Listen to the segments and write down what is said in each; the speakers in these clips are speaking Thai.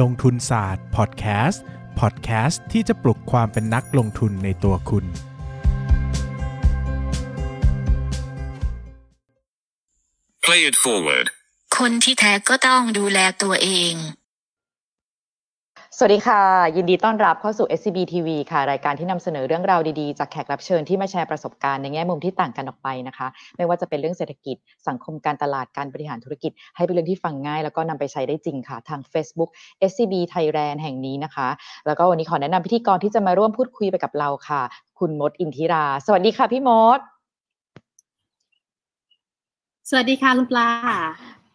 ลงทุนศาสตร์พอดแคสต์พอดแคสต์ที่จะปลุกความเป็นนักลงทุนในตัวคุณ Play it forward. คนที่แท้ก็ต้องดูแลตัวเอง สวัสดีค่ะ ยินดีต้อนรับเข้าสู่ SCB TV ค่ะ รายการที่นำเสนอเรื่องราวดีๆ จากแขกรับเชิญที่มาแชร์ประสบการณ์ในแง่มุมที่ต่างกันออกไปนะคะ ไม่ว่าจะเป็นเรื่องเศรษฐกิจ สังคมการตลาดการบริหารธุรกิจ ให้เป็นเรื่องที่ฟังง่าย แล้วก็นำไปใช้ได้จริงค่ะ ทาง Facebook SCB Thailand แห่งนี้นะคะ แล้วก็วันนี้ขอแนะนำพิธีกรที่จะมาร่วมพูดคุยไปกับเราค่ะ คุณมดอินทิรา สวัสดีค่ะพี่มดสวัสดีค่ะคุณปลา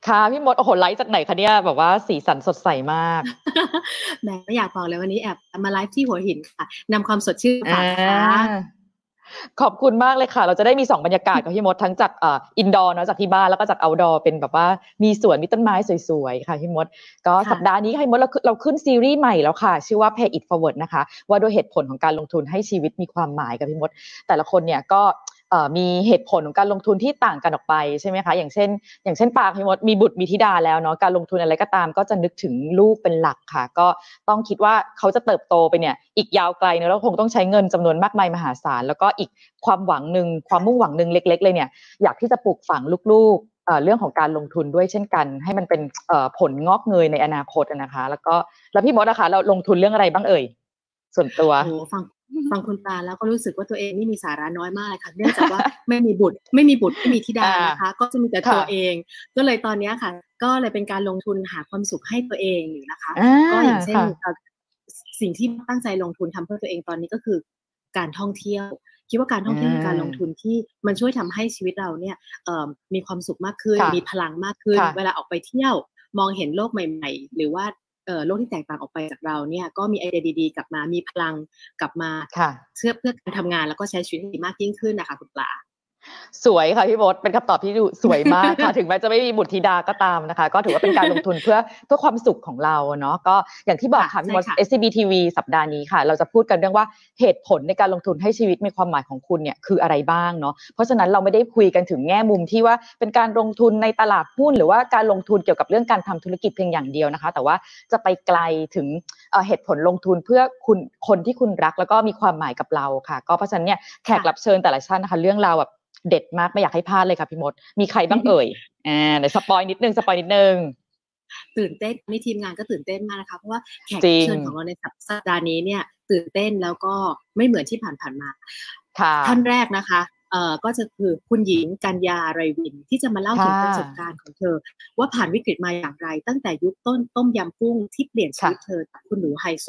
ค่ะพี่มดโอ้โหไลฟ์จากไหนคะเนี่ยแบบว่าสีสันสดใสมากแหมไม่อยากบอกเลยวันนี้แอบมาไลฟ์ที่หัวหินค่ะนำความสดชื่นมาฝากค่ะอ่าขอบคุณมากเลยค่ะ เราจะได้มีสองบรรยากาศกับพี่มดทั้งจากเอ่อ indoor เนาะจากที่บ้านแล้วก็จาก outdoor เป็นแบบว่ามีสวนมีต้นไม้สวยๆค่ะพี่มด ก็ค่ะสัปดาห์นี้ค่ะพี่มดเราขึ้นเราขึ้นซีรีส์ใหม่แล้วค่ะ ชื่อว่า Pay It Forward นะคะ ว่าด้วยเหตุผลของการลงทุนให้ชีวิตมีความหมายกับพี่มด แต่ละคนเนี่ยก็เอ่อ มีเหตุผลของการลงทุนที่ต่างกันออกไปใช่ไหมคะอย่างเช่น อย่างเช่นปากพี่มดมีบุตรมีธิดาแล้วเนาะการลงทุนอะไรก็ตาม ก็จะนึกถึงลูกเป็นหลักค่ะ ก็ต้องคิดว่าเขาจะเติบโตไปเนี่ยอีกยาวไกลเนอะแล้วคงต้องใช้เงินจำนวนมากมายมหาศาล แล้วก็อีกความหวังหนึ่งความมุ่งหวังหนึ่งเล็ก ๆ เลยเนี่ยอยากที่จะปลูกฝังลูกๆเรื่องของการลงทุนด้วยเช่นกัน ให้มันเป็นผลงอกเงยในอนาคตนะคะ แล้วก็แล้วพี่มดนะคะเราลงทุนเรื่องอะไรบ้างเอ่ยส่วนตัวฟังฟังคุณปลาแล้วก็รู้สึกว่าตัวเองนี่มีสาระน้อยมากเลยค่ะ เนื่องจากว่าไม่มีบุตร ไม่มีบุตรไม่มีธิดาอ่านนะคะ ก็จะมีแต่ค่ะตัวเอง ก็เลยตอนเนี้ยค่ะ ก็เลยเป็นการลงทุนหาความสุขให้ตัวเองอยู่นะคะอ่าก็อย่างเช่นค่ะเอ่อสิ่งที่ตั้งใจลงทุนทำเพื่อตัวเองตอนนี้ก็คือ การท่องเที่ยว คิดว่าการท่องเที่ยวอ่าคือการลงทุนที่มันช่วยทำให้ชีวิตเราเนี่ยเอ่อมีความสุขมากขึ้นค่ะมีพลังมากขึ้นค่ะเวลาออกไปเที่ยวมองเห็นโลกใหม่ ๆ หรือว่าเอ่อ โลกที่แตกต่างออกไปจากเราเนี่ยก็มีไอเดียดีๆ กลับมามีพลังกลับมาค่ะเพื่อเพื่อการทำงานแล้วก็ใช้ชีวิตให้ดีมากยิ่งขึ้นนะคะคุณปลา สวยค่ะพี่มดเป็นคำตอบที่ดูสวยมากค่ะถึงแม้จะไม่มีบุตรธิดาก็ตามนะคะ ก็ถือว่าเป็นการลงทุนเพื่อเพื่อความสุขของเราเนาะก็อย่างที่บอกค่ะค่ะพี่มดใช่ค่ะ SCB TV สัปดาห์นี้ค่ะ เราจะพูดกันเรื่องว่าเหตุผลในการลงทุนให้ชีวิตมีความหมายของคุณเนี่ยคืออะไรบ้างเนาะเพราะฉะนั้นเราไม่ได้คุยกันถึงแง่มุมที่ว่าเป็นการลงทุนในตลาดหุ้น หรือว่าการลงทุนเกี่ยวกับเรื่องการทำธุรกิจเพียงอย่างเดียวนะคะ แต่ว่าจะไปไกลถึงเอ่อเหตุผลลงทุนเพื่อคุณคนที่คุณรักแล้วก็มีความหมายกับเราค่ะ ก็เพราะฉะนั้นเนี่ยแขกรับเชิญแต่ละท่านนะคะเรื่องราวแบบ เด็ดมากไม่อยากให้พลาดเลยค่ะพี่มด มีใครบ้างเอ่ยอ่าเดี๋ยว spoil นิดนึง spoil นิดนึงตื่นเต้นนี่ทีมงานก็ตื่นเต้นมากนะคะเพราะว่าแขกจริรับงเชิญของเราในสัปดาห์นี้เนี่ย ตื่นเต้นแล้วก็ไม่เหมือนที่ผ่านๆมาค่ะท่านแรกนะคะเอ่อก็จะคือคุณหญิงกัญญาไรวินที่จะมาเล่าถึงค่ะประสบการณ์ของเธอ ว่าผ่านวิกฤตมาอย่างไร ตั้งแต่ยุคต้นต้มยำกุ้งที่เปลี่ยนชีวิตค่ะเธอจากคุณหนูไฮโซ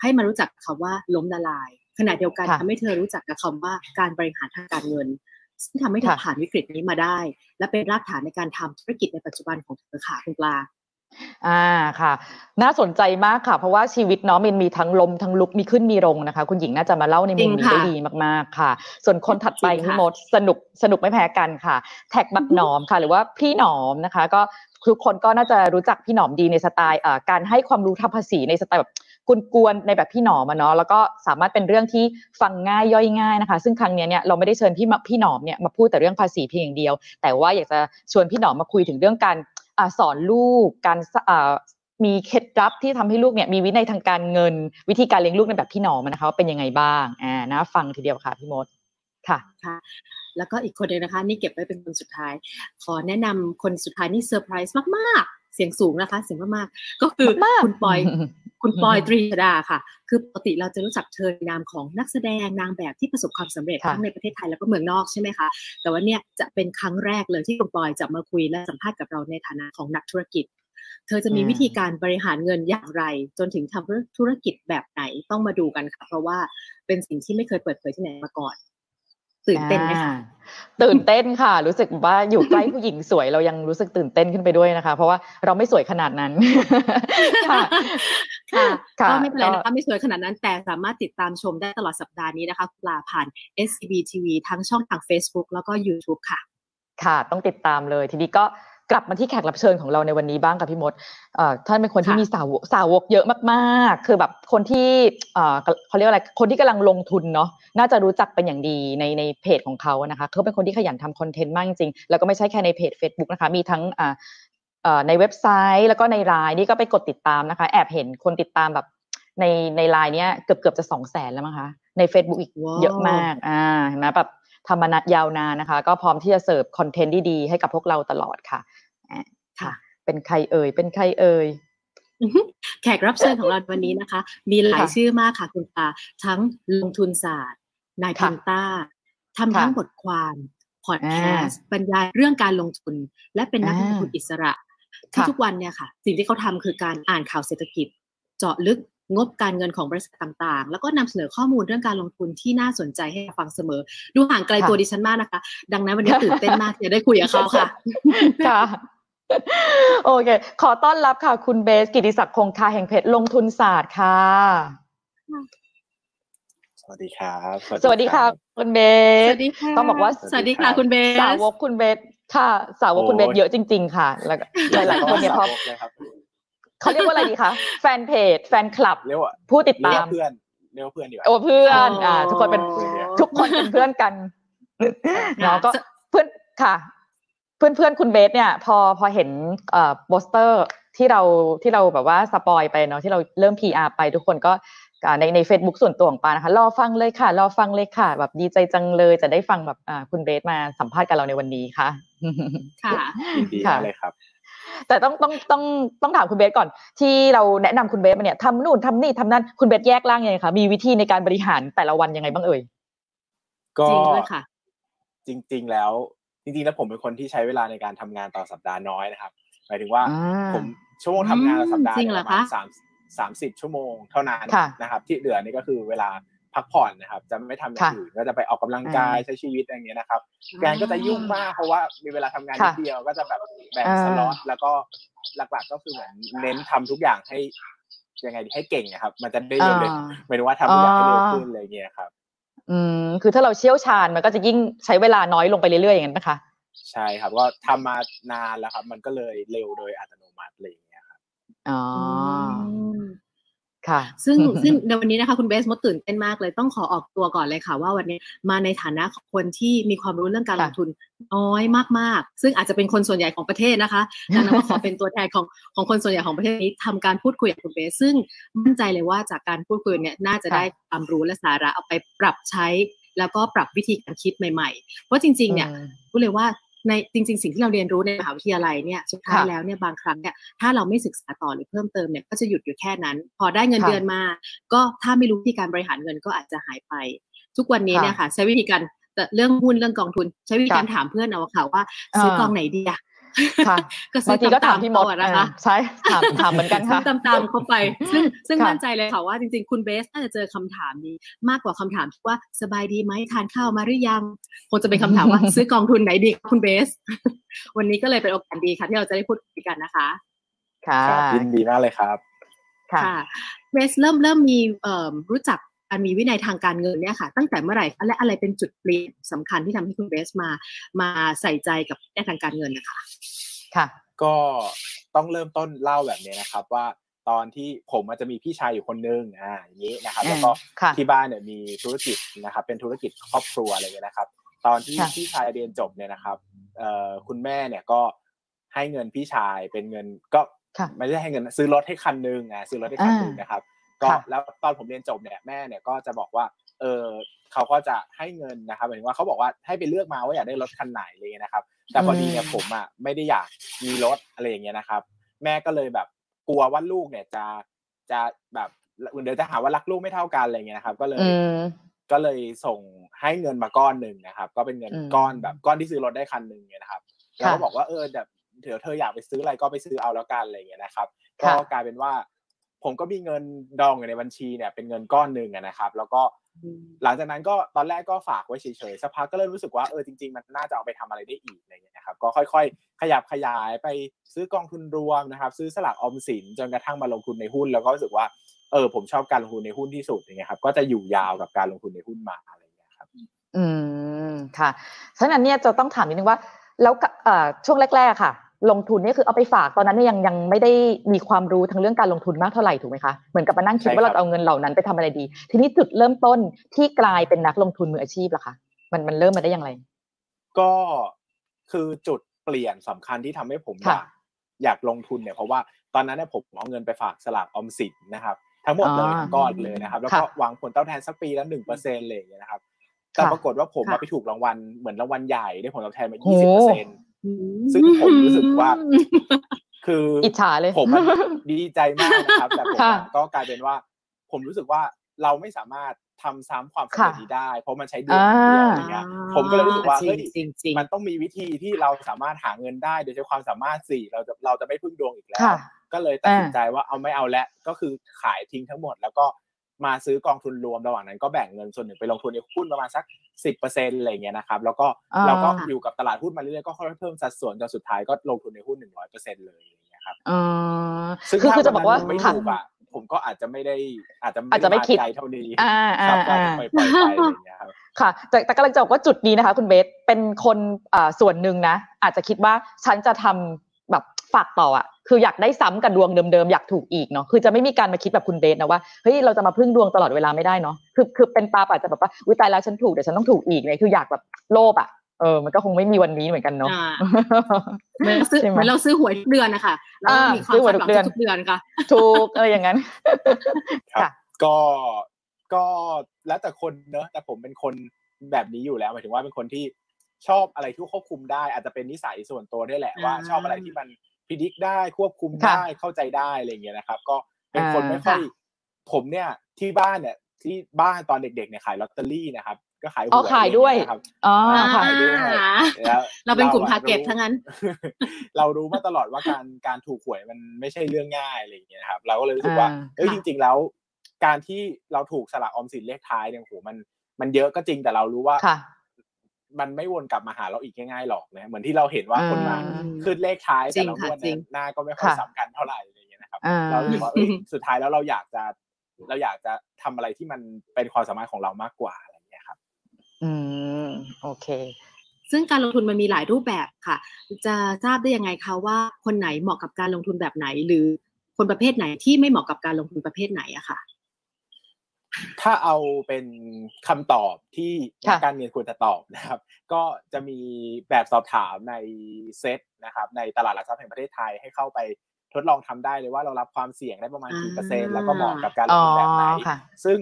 ให้มารู้จักคำว่าล้มละลาย ขณะเดียวกันค่ะทำให้เธอรู้จักกับคำว่าการบริหารทางการเงิน ซึ่งทำให้เธอค่ะผ่านวิกฤตนี้มาได้ และเป็นรากฐานในการทำธุรกิจในปัจจุบันของเธอค่ะคุณปลาอ่าค่ะ น่าสนใจมากค่ะ เพราะว่าชีวิตเนาะมันมีทั้งลมทั้งลุกมีขึ้นมีลงนะคะ คุณหญิงน่าจะมาเล่าในมุมนี้จริงค่ะได้ดีมากๆค่ะ ส่วนคนถัดไปจริงค่ะพี่มดสนุกสนุกไม่แพ้กันค่ะ แท็กบักหนอมค่ะ หรือว่าพี่หนอมนะคะ ก็ทุกคนก็น่าจะรู้จักพี่หนอมดีในสไตล์เอ่อการให้ความรู้ทางภาษีในสไตล์แบบ กวนๆในแบบพี่หนอมอะเนาะแล้วก็สามารถเป็นเรื่องที่ฟังง่ายย่อยง่ายนะคะ ซึ่งครั้งเนี้ยเนี่ยเราไม่ได้เชิญพี่มาพี่หนอมเนี่ยมาพูดแต่เรื่องภาษีเพียงอย่างเดียว แต่ว่าอยากจะชวนพี่หนอมมาคุยถึงเรื่องการอ่าสอนลูกการสอ่ามีเคล็ดลับที่ทำให้ลูกเนี่ยมีวินัยทางการเงิน วิธีการเลี้ยงลูกในแบบพี่หนอมนะคะว่าเป็นยังไงบ้างอ่านะฟังทีเดียวค่ะพี่มดค่ะค่ะ แล้วก็อีกคนหนึ่งนะคะ นี่เก็บไว้เป็นคนสุดท้าย ขอแนะนำคนสุดท้ายนี่เซอร์ไพรส์มากๆ เสียงสูงนะคะ เสียงมากๆ ก็คือมากๆคุณปอย คุณปอยอืมตรีชดาค่ะ คือปกติเราจะรู้จักเธอในนามของนักแสดงนางแบบที่ประสบความสำเร็จค่ะทั้งในประเทศไทยแล้วก็เมืองนอกใช่ไหมคะ แต่ว่าเนี่ยจะเป็นครั้งแรกเลยที่คุณปอยจะมาคุยและสัมภาษณ์กับเราในฐานะของนักธุรกิจ เธอจะมีวิธีการบริหารเงินอย่างไร จนถึงทำธุรกิจแบบไหนต้องมาดูกันค่ะ เพราะว่าเป็นสิ่งที่ไม่เคยเปิดเผยที่ไหนมาก่อน ตื่นเต้นไหมคะอ่าตื่นเต้นค่ะ รู้สึกว่าอยู่ใกล้ผู้หญิงสวยเรายังรู้สึกตื่นเต้นขึ้นไปด้วยนะคะ เพราะว่าเราไม่สวยขนาดนั้นค่ะค่ะค่ะก็ไม่เป็นไรก็นะคะไม่สวยขนาดนั้นแต่สามารถติดตามชมได้ตลอดสัปดาห์นี้นะคะปลาผ่าน SCB TV ทั้งช่องทาง Facebook แล้วก็ YouTube ค่ะ ค่ะ ต้องติดตามเลยทีนี้ก็ กลับมาที่แขกรับเชิญของเราในวันนี้บ้างค่ะพี่มดเอ่อท่านเป็นคนที่ค่ะมีสาวกสาวกเยอะมากๆ คือแบบคนที่เอ่อเขาเรียกว่าอะไรคนที่กำลังลงทุนเนาะน่าจะรู้จักเป็นอย่างดีในในเพจของเขานะคะเขาเป็นคนที่ขยันทำคอนเทนต์มากจริงๆแล้วก็ไม่ใช่แค่ในเพจ Facebook นะคะมีทั้งอ่าเอ่อในเว็บไซต์แล้วก็ในไลน์นี่ก็ไปกดติดตามนะคะ แอบเห็นคนติดตามแบบในในไลน์เนี้ยเกือบเกือบจะสองแสนแล้วมั้งคะใน Facebook อีกว้าวเยอะมากอ่าเห็นไหมแบบทำมานานยาวนานนะคะ ก็พร้อมที่จะเสิร์ฟคอนเทนต์ดีๆให้กับพวกเราตลอดค่ะอ่า ค่ะ เป็นใครเอ่ย เป็นใครเอ่ยแขกรับเชิญของเราวันนี้นะคะ มีหลายค่ะชื่อมากค่ะคุณตาทั้งลงทุนศาสตร์ นายค่ะพันต้าทำทั้งค่ะบทความพอดแคสต์บรรยายเรื่องการลงทุน และเป็นนักลงทุนอ่าอิสระที่ค่ะทุกวันเนี่ยค่ะ สิ่งที่เขาทำคือการอ่านข่าวเศรษฐกิจ เจาะลึกงบการเงินของบริษัทต่างๆ แล้วก็นำเสนอข้อมูลเรื่องการลงทุนที่น่าสนใจให้ฟังเสมอ ดูห่างไกลค่ะตัวดิฉันมากนะคะ ดังนั้นวันนี้ตื่นเต้นมากที่จะได้คุยกับเขาค่ะค่ะ โอเค ขอต้อนรับค่ะ คุณเบส กิติศักดิ์คงคาแห่งเพจลงทุนศาสตร์ค่ะ สวัสดีครับ สวัสดีค่ะ คุณเบส สวัสดีค่ะต้องบอกว่า สวัสดีค่ะ คุณเบส สาวกคุณเบส ค่ะ สาวกคุณเบสเยอะจริง ๆ ค่ะ แล้วก็หลายๆคนเนี่ยพอเลยครับเขาเรียกว่าอะไรดีคะ แฟนเพจ แฟนคลับเรียกว่าผู้ติดตามเรียกมว่าเพื่อนเรียกว่าเพื่อนดีกว่าโอ้เพื่อนอ๋ออ่อ่า ทุกคนเป็นทุกคนเป็นเพื่อนกันเนาะก็เพื่อนค่ะ เพื่อนเพื่อนๆ คุณเบสเนี่ยพอพอเห็นเอ่อโปสเตอร์ที่เราที่เราแบบว่าสปอยล์ไปเนาะที่เราเริ่ม PR ไปทุกคนก็อ่าในใน Facebook ส่วนตัวของปานะคะรอฟังเลยค่ะ รอฟังเลยค่ะ แบบดีใจจังเลยจะได้ฟังแบบอ่าคุณเบสมาสัมภาษณ์กับเราในวันนี้ค่ะ ค่ะยินดีค่ะมากเลยครับ แต่ต้องต้องต้องต้องถามคุณเบสก่อน ที่เราแนะนำคุณเบสมาเนี่ยทำนู่นทำนี่ทำนั่นคุณเบสแยกร่างยังไงคะมีวิธีในการบริหารแต่ละวันยังไงบ้างเอ่ยก็จริงด้วยค่ะ จริง ๆแล้ว จริงๆแล้วผมเป็นคนที่ใช้เวลาในการทำงานต่อสัปดาห์น้อยนะครับหมายถึงว่าอ่าผมชั่วโมงทำงานต่อสัปดาห์จริงเนี่ยเหรปอระคะมาณสามสามสิบชั่วโมงเท่านั้นค่ะนะครับ ที่เหลือนี่ก็คือเวลาพักผ่อนนะครับ จะไม่ทำอย่างอื่นก็จะไปออกกำลังกายใช้ชีวิตอะไรอย่างเงี้ยนะครับงานก็จะยุ่งมากเพราะว่ามีเวลาทำงานนิค่ะดเดียวก็จะแบบแบ่งอ่าสล็อตแล้วก็หลักๆก็คือเหมือนเน้นทำทุกอย่างให้ยังไงดีให้เก่งอะครับ มันจะได้เร็วเลยอ่าหมายถึงว่าทำทุกอย่างให้เร็วขึ้นอะไรอย่างเงี้ยครับ อืมคือถ้าเราเชี่ยวชาญมันก็จะยิ่งใช้เวลาน้อยลงไปเรื่อยๆอย่างนั้นนะคะใช่ครับก็ทำมานานแล้วครับ มันก็เลยเร็วโดยอัตโนมัติอะไรอย่างเงี้ยครับอ๋อม ค่ะซึ่งซึ่งในวันนี้นะคะคุณเบสมดตื่นเต้นมากเลยต้องขอออกตัวก่อนเลยค่ะ ว่าวันนี้มาในฐานะของคนที่มีความรู้เรื่องการลค่ะงทุนน้อยมากๆ ซึ่งอาจจะเป็นคนส่วนใหญ่ของประเทศนะคะดังนั้นก็ขอเป็นตัวแทนของของคนส่วนใหญ่ของประเทศนี้ทำการพูดคุยกับคุณเบสซึ่งมั่นใจเลยว่าจากการพูดคุยเนี่ยน่าจะได้ความรู้และสาระเอาไปปรับใช้แล้วก็ปรับวิธีการคิดใหม่ๆเพราะจริงๆเนี่ยอืมพูดเลยว่า ในจริง ๆ สิ่งที่เราเรียนรู้ในมหาวิทยาลัยเนี่ยสุดท้ายค่ะแล้วเนี่ยบางครั้งเนี่ยถ้าเราไม่ศึกษาต่อหรือเพิ่มเติมเนี่ยก็จะหยุดอยู่แค่นั้น พอได้เงินค่ะเดือนมา ก็ถ้าไม่รู้วิธีการบริหารเงินก็อาจจะหายไป ทุกวันนี้ค่ะเนี่ยค่ะใช้วิธีการแต่เรื่องหุ้นเรื่องกองทุน ใช้วิธีการค่ะถามเพื่อนเอาค่ะว่าซื้ออ่ากองไหนดีอะ ค่ะก็ซื้บาองทีก็ถามๆพี่มดเขอะนะคะอ่าใช่ถามถามเหมือนกันซื้ค่ะอตามๆเข้าไป ซึ่งซึ่งค่ะมั่นใจเลยค่ะว่าจริงๆ คุณเบสน่าจะเจอคำถามนี้ มากกว่าคำถามที่ว่าสบายดีไหมทานข้าวมาหรือยังคงจะเป็นคำถามว่าซื้อกองทุนไหนดีคะคุณเบส วันนี้ก็เลยเป็นโอกาสดีค่ะ ที่เราจะได้พูดคุยกันนะคะ ค่ะครับยินดีมากเลยครับ ค่ะค่ะเบสเริ่มเริ่มมีเอ่อรู้จัก การมีวินัยทางการเงินเนี่ยค่ะ ตั้งแต่เมื่อไหร่คะและอะไรเป็นจุดเปลี่ยนสำคัญที่ทำให้คุณเบสมา มาใส่ใจกับวินัยทางการเงินนะคะค่ะ ก็ต้องเริ่มต้นเล่าแบบนี้นะครับว่าตอนที่ผมอาจจะมีพี่ชายอยู่คนนึงอ่าอย่างนี้นะครับ แล้วก็ค่ะที่บ้านเนี่ยมีธุรกิจนะครับ เป็นธุรกิจครอบครัวอะไรอย่างเงี้ยนะครับ ตอนที่ค่ะพี่ชายเรียนจบเนี่ยนะครับเอ่อคุณแม่เนี่ยก็ให้เงินพี่ชายเป็นเงินก็ค่ะไม่ได้ให้เงินซื้อรถให้คันหนึงอะซื้อรถให้คันหนึงอ่านนะครับ ก็ค่ะแล้วตอนผมเรียนจบเนี่ยแม่เนี่ยก็จะบอกว่าเออเขาก็จะให้เงินนะครับหมายถึงว่าเขาบอกว่าให้ไปเลือกมาว่าอยากได้รถคันไหนอะไรเลยนะครับ แต่พอดีเนี่ยผมอะไม่ได้อยากมีรถอะไรอย่างเงี้ยนะครับ แม่ก็เลยแบบกลัวว่าลูกเนี่ยจะจะแบบเดี๋ยวจะหาว่ารักลูกไม่เท่ากันอะไรเงี้ยนะครับ ก็เลยอืมก็เลยส่งให้เงินมาก้อนหนึ่งนะครับ ก็เป็นเงินอืมก้อนแบบก้อนที่ซื้อรถได้คันหนึ่งเนี่ยนะครับค่ะแล้วก็บอกว่าเออแบบเดี๋ยวเธออยากไปซื้ออะไรก็ไปซื้อเอาแล้วกันอะไรอย่างเงี้ยนะครับ ก็ค่ะกลายเป็นว่า ผมก็มีเงินดองอยู่ในบัญชีเนี่ยเป็นเงินก้อนหนึ่งอะนะครับ แล้วก็หลังจากนั้นก็ตอนแรกก็ฝากไว้เฉยๆสักพักก็เริ่มรู้สึกว่าเออจริงๆ มันน่าจะเอาไปทำอะไรได้อีกอะไรอย่างเงี้ยนะครับก็ค่อยๆ ขยับขยายไปซื้อกองทุนรวมนะครับ ซื้อสลากออมสินจนกระทั่งมาลงทุนในหุ้น แล้วก็รู้สึกว่าเออผมชอบการลงทุนในหุ้นที่สุดอย่างเงี้ยครับก็จะอยู่ยาวกับการลงทุนในหุ้นมาอะไรอย่างเงี้ยครับ อืมค่ะฉะนั้นเนี่ยจะต้องถามนิดนึงว่า แล้วก็เอ่อช่วงแรก ๆ ค่ะ ลงทุนเนี่ยคือเอาไปฝากตอนนั้นเนี่ยยังยังไม่ได้มีความรู้ทางเรื่องการลงทุนมากเท่าไหร่ถูกไหมคะเหมือนกับมานั่งคิดใช่ว่าเราครับจะเอาเงินเหล่านั้นไปทำอะไรดี ทีนี้จุดเริ่มต้นที่กลายเป็นนักลงทุนมืออาชีพล่ะคะมันมันเริ่มมาได้อย่างไร ก็คือจุดเปลี่ยนสำคัญที่ทำให้ผมอค่ะยากอยากลงทุนเนี่ยเพราะว่าตอนนั้นเนี่ยผมเอาเงินไปฝากสลากออมสินนะครับ ทั้งหมดเลยอ่าทั้งก้อนเลยนะครับ แล้วก็ค่ะหวังผลตอบแทนสักปีละหนึ่งเปอร์เซ็นต์เลยางเงี้ยนะครับแต่ค่ะปรากฏว่าผมค่ะมาไปถูกรางวัลเหมือนรางวัลใหญ่ได้ผลตอบแทนมาโหยี่สิบเปอร์เซ็นต์ ซึ่งผมรู้สึกว่า คือออิจฉาเลยผมอะดีใจมากนะครับ แต่ผมค่ะอะก็กลายเป็นว่า ผมรู้สึกว่าเราไม่สามารถทำซ้ำความสำเร็จค่ะนี้ได้ เพราะมันใช้เดือนเดียวอะไรเงี้ยผมก็เลยรู้สึกว่าจริเฮ้งยจริงจริงมันต้องมีวิธีที่เราสามารถหาเงินได้โดยใช้ความสามารถสี่เราจะเราจะไม่พึ่งดวงอีกแล้วค่ะก็เลยตัดสินใจว่าเอาไม่เอาแล้วก็คือขายทิ้งทั้งหมด แล้วก็ มาซื้อกองทุนรวมระหว่างนั้นก็แบ่งเงินส่วนหนึ่งไปลงทุนในหุ้นประมาณสักสิบเปอร์เซ็นต์อะไรเงี้ยนะครับแล้วก็อ่าเราก็อยู่กับตลาดหุ้นมาเรื่อยๆก็ค่อยๆเพิ่มสัดส่วนจนสุดท้ายก็ลงทุนในหุ้นหนึ่งร้อยเปอร์เซ็นต์เลยอย่างเงี้ยครับอืมซึ่งคือถ้าคือจะบอกว่านนั้นไม่ค่ะถูกอะผมก็อาจจะไม่ได้อาจจะอาจจะไม่คิดใจเท่านี้อ่าอ่าครับก็อ่าอาจจะปล่อยๆไปอะไรอย่างเงี้ยครับค่ะ แต่แต่กำลังจะบอกว่าจุดนี้นะคะ คุณเบสเป็นคนอ่าส่วนหนึ่งนะ อาจจะคิดว่าฉันจะทำแบบ ฝากต่ออะคืออยากได้ซ้ำกับดวงเดิมๆอยากถูกอีกเนาะคือจะไม่มีการมาคิดแบบคุณเบสนะว่าเฮ้ยเราจะมาพึ่งดวงตลอดเวลาไม่ได้เนาะคือคือเป็นปาอาจจะแบบว่าวิตายแล้วฉันถูกเดี๋ยวฉันต้องถูกอีกเนี่ยคืออยากแบบโลภอะเออมันก็คงไม่มีวันนี้เหมือนกันเนาะอ่าเหมือนเราซื้อใช่ไหมเหมือนเราซื้อหวยทุกเดือนนะคะเราก็อ่ามีความซื้อหวยคาดทุหวักงเดือนทุกเดือนค่ะถูกอะไรอย่างนั้นครับค่ะก็ก็แล้วแต่คนเนอะแต่ผมเป็นคนแบบนี้อยู่แล้วหมายถึงว่าเป็นคนที่ชอบอะไรที่ควบคุมได้อาจจะเป็นนิสัยส่วนตัวด้วยแหละว่าอ่าชอบอะไรที่มัน พิจิกได้ควบคุมค่ะได้เข้าใจได้อะไรอย่างเงี้ยนะครับ ก็เป็นคนอ่าไม่ค่อยผมเนี่ยที่บ้านเนี่ยที่บ้านตอนเด็กๆเนี่ยขายลอตเตอรี่นะครับ ก็ขายหวยอ๋อขายด้วยอะไรอางเงี้ครับอ๋ออ่าค่ะขายด้วยแล้วเราเป็นกลุ่มอะทาร์เก็ตรู้ทั้งนั้น เรารู้มาตลอดว่าการการถูกหวยมันไม่ใช่เรื่องง่ายอะไรอย่างเงี้ยครับ เราก็เลยรู้สึกว่าอ่าเอ้ยค่ะจริง ๆ แล้ว การที่เราถูกสลากออมสินเลขท้ายเนี่ยโหมันมันเยอะก็จริงแต่เรารู้ว่าค่ะ มันไม่วนกลับมาหาเราอีกง่ายๆหรอกนะเหมือนที่เราเห็นว่าคนมาอืมขึ้นเลขท้ายจริแต่งเราค่ะงวดจริเนี่ยงหน้าก็ไม่ค่อยค่ะสำคัญเท่าไหร่อะไรอย่างเงี้ยนะครับอ่าเรารู้สึกว่าเอ้ยสุดท้ายแล้วเราอยากจะเราอยากจะทำอะไรที่มันเป็นความสามารถของเรามากกว่าอะไรอย่างเงี้ยครับ อืมโอเค ซึ่งการลงทุนมันมีหลายรูปแบบค่ะ จะทราบได้ยังไงคะว่าคนไหนเหมาะกับการลงทุนแบบไหน หรือคนประเภทไหนที่ไม่เหมาะกับการลงทุนประเภทไหนอะค่ะ ถ้าเอาเป็นคำตอบที่นัค่ะกการเงินควรจะตอบนะครับ ก็จะมีแบบสอบถามในเซตนะครับ ในตลาดหลักทรัพย์แห่งประเทศไทยให้เข้าไปทดลองทำได้เลยว่าเรารับความเสี่ยงได้ประมาณกี่เปอร์เซ็นต์แล้วก็เหมาะกับการลอ๋งอทุนแบบไหนค่ะซึ่ง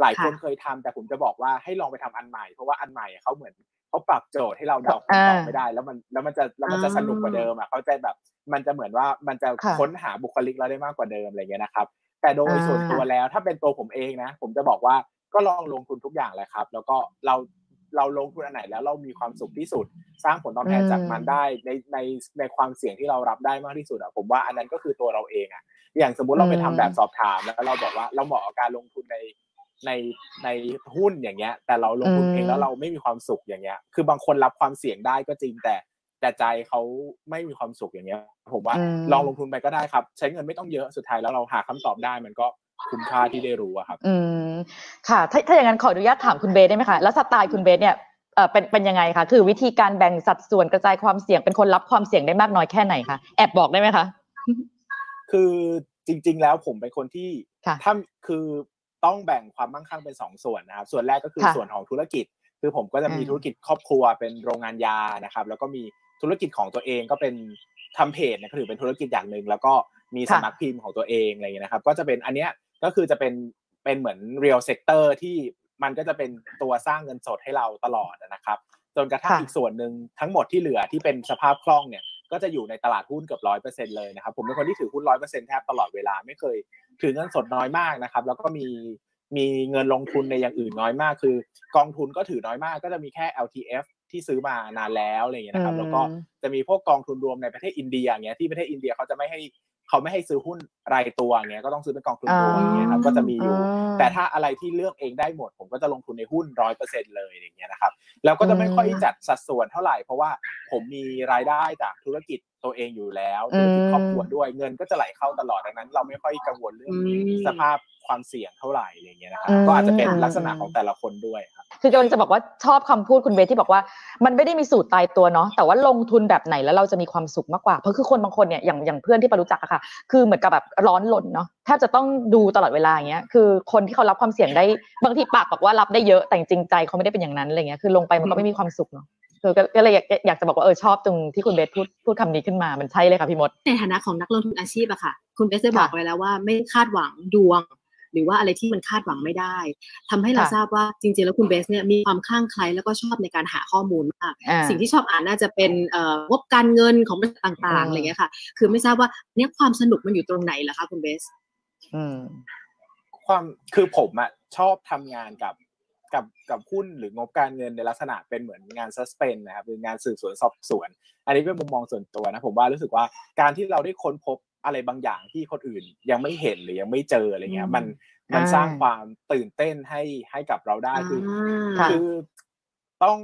หลายคนค่ะเคยทำแต่ผมจะบอกว่าให้ลองไปทำอันใหม่ เพราะว่าอันใหม่อะเขาเหมือนเขาปรับโจทย์ให้เราเดาคำตอบอ่าไม่ได้ แล้วมันแล้วมันจะแล้วมันจะอ่าสนุกกว่าเดิมอะเขาใจแบบมันจะเหมือนว่ามันจะค่ะค้นหาบุคลิกเราได้มากกว่าเดิมอะไรเงี้ยนะครับ แต่โดยอ่าส่วนตัวแล้ว ถ้าเป็นตัวผมเองนะ ผมจะบอกว่าก็ลองลงทุนทุกอย่างแหละครับ แล้วก็เราเราลงทุนอันไหนแล้วเรามีความสุขที่สุด สร้างผลตอบแทนอืมจากมันได้ในในในความเสี่ยงที่เรารับได้มากที่สุดอะผมว่าอันนั้นก็คือตัวเราเองอะอย่างสมมุติเราไปทำแบบสอบถามแล้วเราบอกว่าเราเหมาะกับการลงทุนในในในหุ้นอย่างเงี้ย แต่เราลงทุนเองแล้วเราไม่มีความสุขอย่างเงี้ย คือบางคนรับความเสี่ยงได้ก็จริงแต่ แต่ใจเขาไม่มีความสุขอย่างเงี้ย ผมว่าอืมลองลงทุนไปก็ได้ครับ ใช้เงินไม่ต้องเยอะสุดท้ายแล้วเราหาคำตอบได้มันก็คุ้มค่าที่ได้รู้อะครับ อืมค่ะ ถ้าถ้าอย่างนั้นขออนุญาตถามคุณเบสได้ไหมคะแล้วสไตล์คุณเบสเนี่ยเออเป็นเป็นยังไงคะคือวิธีการแบ่งสัดส่วนกระจายความเสี่ยงเป็นคนรับความเสี่ยงได้มากน้อยแค่ไหนคะแอบบอกได้ไหมคะคือจริง ๆ แล้วผมเป็นคนที่ค่ะถ้าคือต้องแบ่งความมั่งคั่งเป็นสองส่วนนะครับ ส่วนแรกก็คือค่ะส่วนของธุรกิจ คือผมก็จะมีอืมธุรกิจครอบครัวเป็นโรงงานยานะครับ แล้วก็มี ธุรกิจของตัวเองก็เป็นทำเพจเนี่ยก็ถือเป็นธุรกิจอย่างหนึ่งแล้วก็มีสำนักพิมพ์ของตัวเองอะไรอย่างเงี้ยนะครับ ก็จะเป็นอันเนี้ยก็คือจะเป็นเป็นเหมือน real sector ที่มันก็จะเป็นตัวสร้างเงินสดให้เราตลอดนะครับ จนกระทั่งค่ะอีกส่วนหนึ่งทั้งหมดที่เหลือที่เป็นสภาพคล่องเนี่ยก็จะอยู่ในตลาดหุ้นเกือบร้อยเปอร์เซ็นเลยนะครับผมเป็นคนที่ถือหุ้นร้อยเปอร์เซ็นแทบตลอดเวลาไม่เคยถือเงินสดน้อยมากนะครับ แล้วก็มีมีเงินลงทุนในอย่างอื่นน้อยมาก คือกองทุนก็ถือน้อยมาก ก็จะมีแค่ LTF ที่ซื้อมานานแล้วอะไรอย่างเงี้ยนะครับ แล้วก็อืมจะมีพวกกองทุนรวมในประเทศอินเดียอย่างเงี้ยที่ประเทศอินเดียเขาจะไม่ให้เขาไม่ให้ซื้อหุ้นรายตัวอย่างเงี้ยก็ต้องซื้อเป็นกองทุนรวมอย่างเงี้ยครับก็จะมีอยู่อ่าแต่ถ้าอะไรที่เลือกเองได้หมด ผมก็จะลงทุนในหุ้นร้อยเปอร์เซ็นเลยอย่างเงี้ยนะครับแล้วก็จะไม่ค่อยอืมจัดสัดส่วนเท่าไหร่เพราะว่าผมมีรายได้จากธุรกิจ ตัวเองอยู่แล้วธุรกิจครอบครัวด้วยเงินก็จะไหลเข้าตลอดดังนั้น เราไม่ค่อยกังวลเรื่องอืมสภาพความเสี่ยงเท่าไหร่อะไรอย่างเงี้ยนะครับอืมก็อาจจะเป็นลักษณะของแต่ละคนด้วยครับคือกำลังจะบอกว่าชอบคำพูดคุณเบสที่บอกว่า มันไม่ได้มีสูตรตายตัวเนาะแต่ว่าลงทุนแบบไหนแล้วเราจะมีความสุขมากกว่า เพราะคือคนบางคนเนี่ยอย่างอย่างเพื่อนที่ปารู้จักอะค่ะ คือเหมือนกับแบบร้อนลนเนาะแทบจะต้องดูตลอดเวลาอย่างเงี้ยคือคนที่เขารับความเสี่ยงได้บางทีปากบอกว่ารับได้เยอะแต่จริงๆใจเขาไม่ได้เป็นอย่างนั้นอะไรเงี้ยคือลงไปมันก็ไม่มีความสุขเนาะ คือก็ก็เลยอยากอยากจะบอกว่าเออชอบตรงที่คุณเบสพูดพูดคำนี้ขึ้นมามันใช่เลยค่ะพี่มด ในฐานะของนักลงทุนอาชีพอะค่ะ คุณเบสได้บอกค่ะไว้แล้วว่าไม่คาดหวังดวง หรือว่าอะไรที่มันคาดหวังไม่ได้ทำให้เราค่ะทราบว่าจริงๆ แล้วคุณเบสเนี่ยมีความคลั่งไคล้แล้วก็ชอบในการหาข้อมูลมากอ่าสิ่งที่ชอบอ่านน่าจะเป็นเอ่องบการเงินของบริษัทต่างๆอืมอะไรเงี้ยค่ะ คือไม่ทราบว่าเนี่ยความสนุกมันอยู่ตรงไหนล่ะคะคุณเบส อืม ความคือผมอะชอบทำงานกับ กับกับหุ้นหรืองบการเงินในลักษณะเป็นเหมือนงานซัสเปนนะครับหรืองานสืบสวนสอบสวน อันนี้เป็นมุมมองส่วนตัวนะผมว่ารู้สึกว่าการที่เราได้ค้นพบอะไรบางอย่างที่คนอื่นยังไม่เห็นหรือยังไม่เจออะไรเงี้ยอืมมันมันอ่าสร้างความตื่นเต้นให้ให้กับเราได้คือค่ะคือต้อง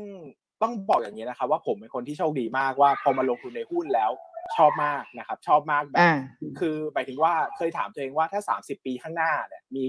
ต้องบอกอย่างนี้นะครับว่าผมเป็นคนที่โชคดีมากว่าพอมาลงทุนในหุ้นแล้วชอบมากนะครับ ชอบมากแบบอ่าคือหมายถึงว่าเคยถามตัวเองว่าถ้า 30 ปีข้างหน้าเนี่ยมี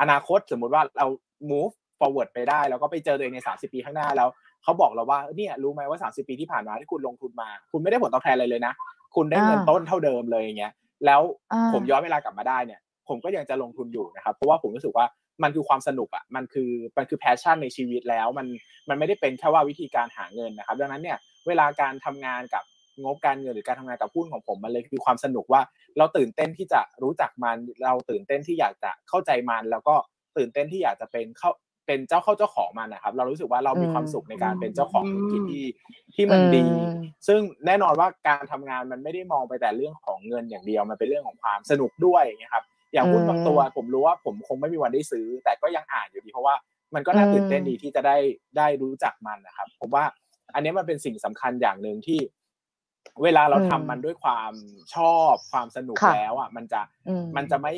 อนาคตสมมุติว่าเรา move forward ไปได้ แล้วก็ไปเจอตัวเองใน 30 ปีข้างหน้าแล้วเขาบอกเราว่าเนี่ยรู้ไหมว่า 30 ปีที่ผ่านมาที่คุณลงทุนมา คุณไม่ได้ผลตอบแทนอะไรเลยนะ คุณได้เงินอ่าต้นเท่าเดิมเลยอย่างเงี้ยแล้วอ่าผมย้อนเวลากลับมาได้เนี่ย ผมก็ยังจะลงทุนอยู่นะครับเพราะว่าผมรู้สึกว่ามันคือความสนุกอะมันคือมันคือแพชชั่นในชีวิตแล้วมันมันไม่ได้เป็นแค่ว่าวิธีการหาเงินนะครับ ดังนั้นเนี่ยเวลาการทำงานกับงบการเงินหรือการทำงานกับหุ้นของผมมันเลยคือความสนุกว่าเราตื่นเต้นที่จะรู้จักมัน เราตื่นเต้นที่อยากจะเข้าใจมัน แล้วก็ตื่นเต้นที่อยากจะเป็นเข้า เป็นเจ้าเข้าเจ้าของมันนะครับ เรารู้สึกว่าเรามีความสุขในการเป็นเจ้าของธุรกิจที่ที่มันดีอืมซึ่งแน่นอนว่าการทำงานมันไม่ได้มองไปแต่เรื่องของเงินอย่างเดียวมันเป็นเรื่องของความสนุกด้วยอย่างเงี้ยครับอย่างหุ้นอืมบางตัวผมรู้ว่าผมคงไม่มีวันได้ซื้อ แต่ก็ยังอ่านอยู่ดีเพราะว่ามันก็น่าอืมตื่นเต้นดีที่จะได้ได้รู้จักมันนะครับ ผมว่าอันนี้มันเป็นสิ่งสำคัญอย่างหนึ่งที่ เวลาเราทำมันด้วยความชอบความสนุกค่ะแล้วอะ มันจะอืมันจะไม่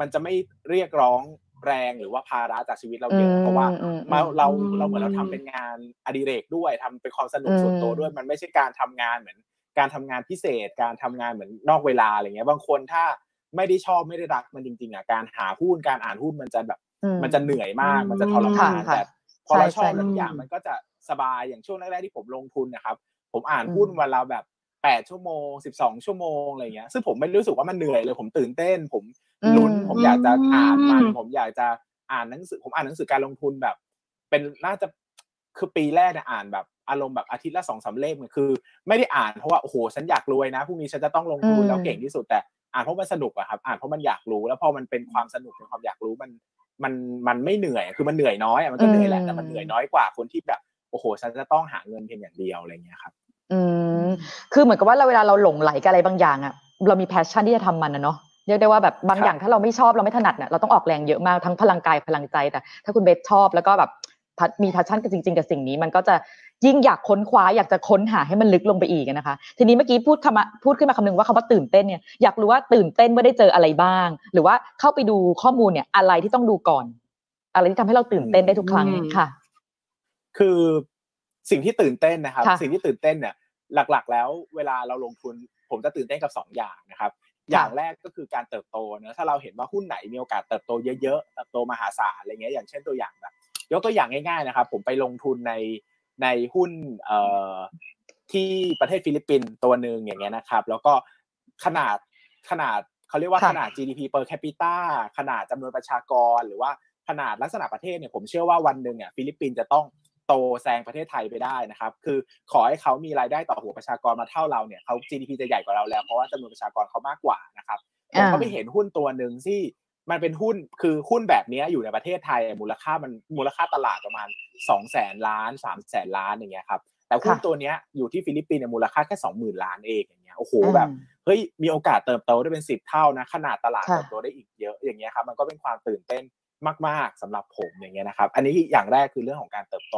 มันจะไม่เรียกร้อง แรงหรือว่าภาระจากชีวิตเราเยอะเพราะว่าอืมเราเราอืมเราเหมือนเราทำเป็นงานอดิเรกด้วยทำเป็นความสนุกส่วนตัวอืมด้วย มันไม่ใช่การทำงานเหมือน การทำงานพิเศษ การทำงานเหมือนนอกเวลาอะไรเงี้ยบางคนถ้าไม่ได้ชอบไม่ได้รักมันจริงๆอะการหาหุ้นการอ่านหุ้นมันจะแบบอืมันจะเหนื่อยมากอืมมันจะทรมานค่ะแต่พอเราใช่ชอบใช่แล้วทุกอย่างอืมมันก็จะสบายอย่างช่วงแรกๆที่ผมลงทุนนะครับ ผมอ่านอืมหุ้นวันละแบบแปดชั่วโมงสิบสองชั่วโมงอะไรเงี้ยซึ่งผมไม่รู้สึกว่ามันเหนื่อยเลยผมตื่นเต้น ผม ลุ้นอืมผมอยากจะอ่านมันอืมผมอยากจะอ่านหนังสือ ผมอ่านหนังสือการลงทุนแบบ เป็นน่าจะคือปีแรกเนี่ยอ่านแบบอารมณ์แบบอาทิตย์ละสองสามเล่มเนี่ยคือ ไม่ได้อ่านเพราะว่าโอ้โหฉันอยากรวยนะพรุ่งนี้ฉันจะต้องลงทุนอืมแล้วเก่งที่สุดแต่อ่านเพราะมันสนุกอะครับ อ่านเพราะมันอยากรู้ แล้วพอมันเป็นความสนุกเป็นความอยากรู้มันมันมันไม่เหนื่อยคือมันเหนื่อยน้อยอะมันก็เหนื่อยแหละแต่มันเหนื่อยน้อยกว่าคนที่แบบโอ้โหฉันจะต้องหาเงินเพียงอย่างเดียวอะไรเงี้ยครับ อืมคือเหมือนกับว่าเราเวลาเราหลงไหลกับอะไรบางอย่างอะเรามีแพชชั่นที่จะทำมันนะเนาะ เรียกได้ว่าแบบบางครับอย่างถ้าเราไม่ชอบเราไม่ถนัดเนี่ยเราต้องออกแรงเยอะมากทั้งพลังกายพลังใจแต่ถ้าคุณเบสชอบแล้วก็แบบพัดมี passion กับจริง ๆ กับสิ่งนี้ มันก็จะยิ่งอยากค้นคว้าอยากจะค้นหาให้มันลึกลงไปอีกนะคะ ทีนี้เมื่อกี้พูดคำว่าพูดขึ้นมาคำนึงว่าคำว่าตื่นเต้นเนี่ยอยากรู้ว่าตื่นเต้นเมื่อได้เจออะไรบ้าง หรือว่าเข้าไปดูข้อมูลเนี่ยอะไรที่ต้องดูก่อน อะไรที่ทำให้เราตื่นเต้นได้ทุกครั้งอืมค่ะ คือสิ่งที่ตื่นเต้นนะครับค่ะสิ่งที่ตื่นเต้นเนี่ยหลัก ๆ แล้วเวลาเราลงทุนผมจะตื่นเต้นกับสองอย่างนะครับ อย่างแรกก็คือการเติบโตเนอะถ้าเราเห็นว่าหุ้นไหนมีโอกาสเติบโตเยอะๆเติบโตมหาศาลอะไรเงี้ยอย่างเช่นตัวอย่างแบบยกตัวอย่างง่ายๆนะครับ ผมไปลงทุนในในหุ้นเอ่อที่ประเทศฟิลิปปินส์ตัวหนึ่งอย่างเงี้ยนะครับ แล้วก็ขนาดขนาดเขาเรียกว่าค่ะขนาด GDP per capita ขนาดจำนวนประชากรหรือว่าขนาดลักษณะประเทศเนี่ยผมเชื่อว่าวันหนึ่งอะฟิลิปปินส์จะต้อง โตแซงประเทศไทยไปได้นะครับ คือขอให้เขามีรายได้ต่อหัวประชากรมาเท่าเราเนี่ยเขา GDP จะใหญ่กว่าเราแล้วเพราะว่าจำนวนประชากรเขามากกว่านะครับผมก็ไปเห็นหุ้นตัวหนึ่งที่มันเป็นหุ้นคือหุ้นแบบเนี้ยอยู่ในประเทศไทยมูลค่ามันมูลค่าตลาดประมาณสองแสนล้านสามแสนล้านอย่างเงี้ยครับแต่หุ้นค่ะตัวเนี้ยอยู่ที่ฟิลิปปินส์เนี่ยมูลค่าแค่สองหมื่นล้านเองอย่างเงี้ยโอ้โหอืมแบบเฮ้ยมีโอกาสเติบโตได้เป็นสิบเท่านะขนาดตลาดค่ะเติบโตได้อีกเยอะอย่างเงี้ยครับมันก็เป็นความตื่นเต้น มาก ๆสำหรับผมอย่างเงี้ยนะครับ อันนี้อย่างแรกคือเรื่องของการเติบโต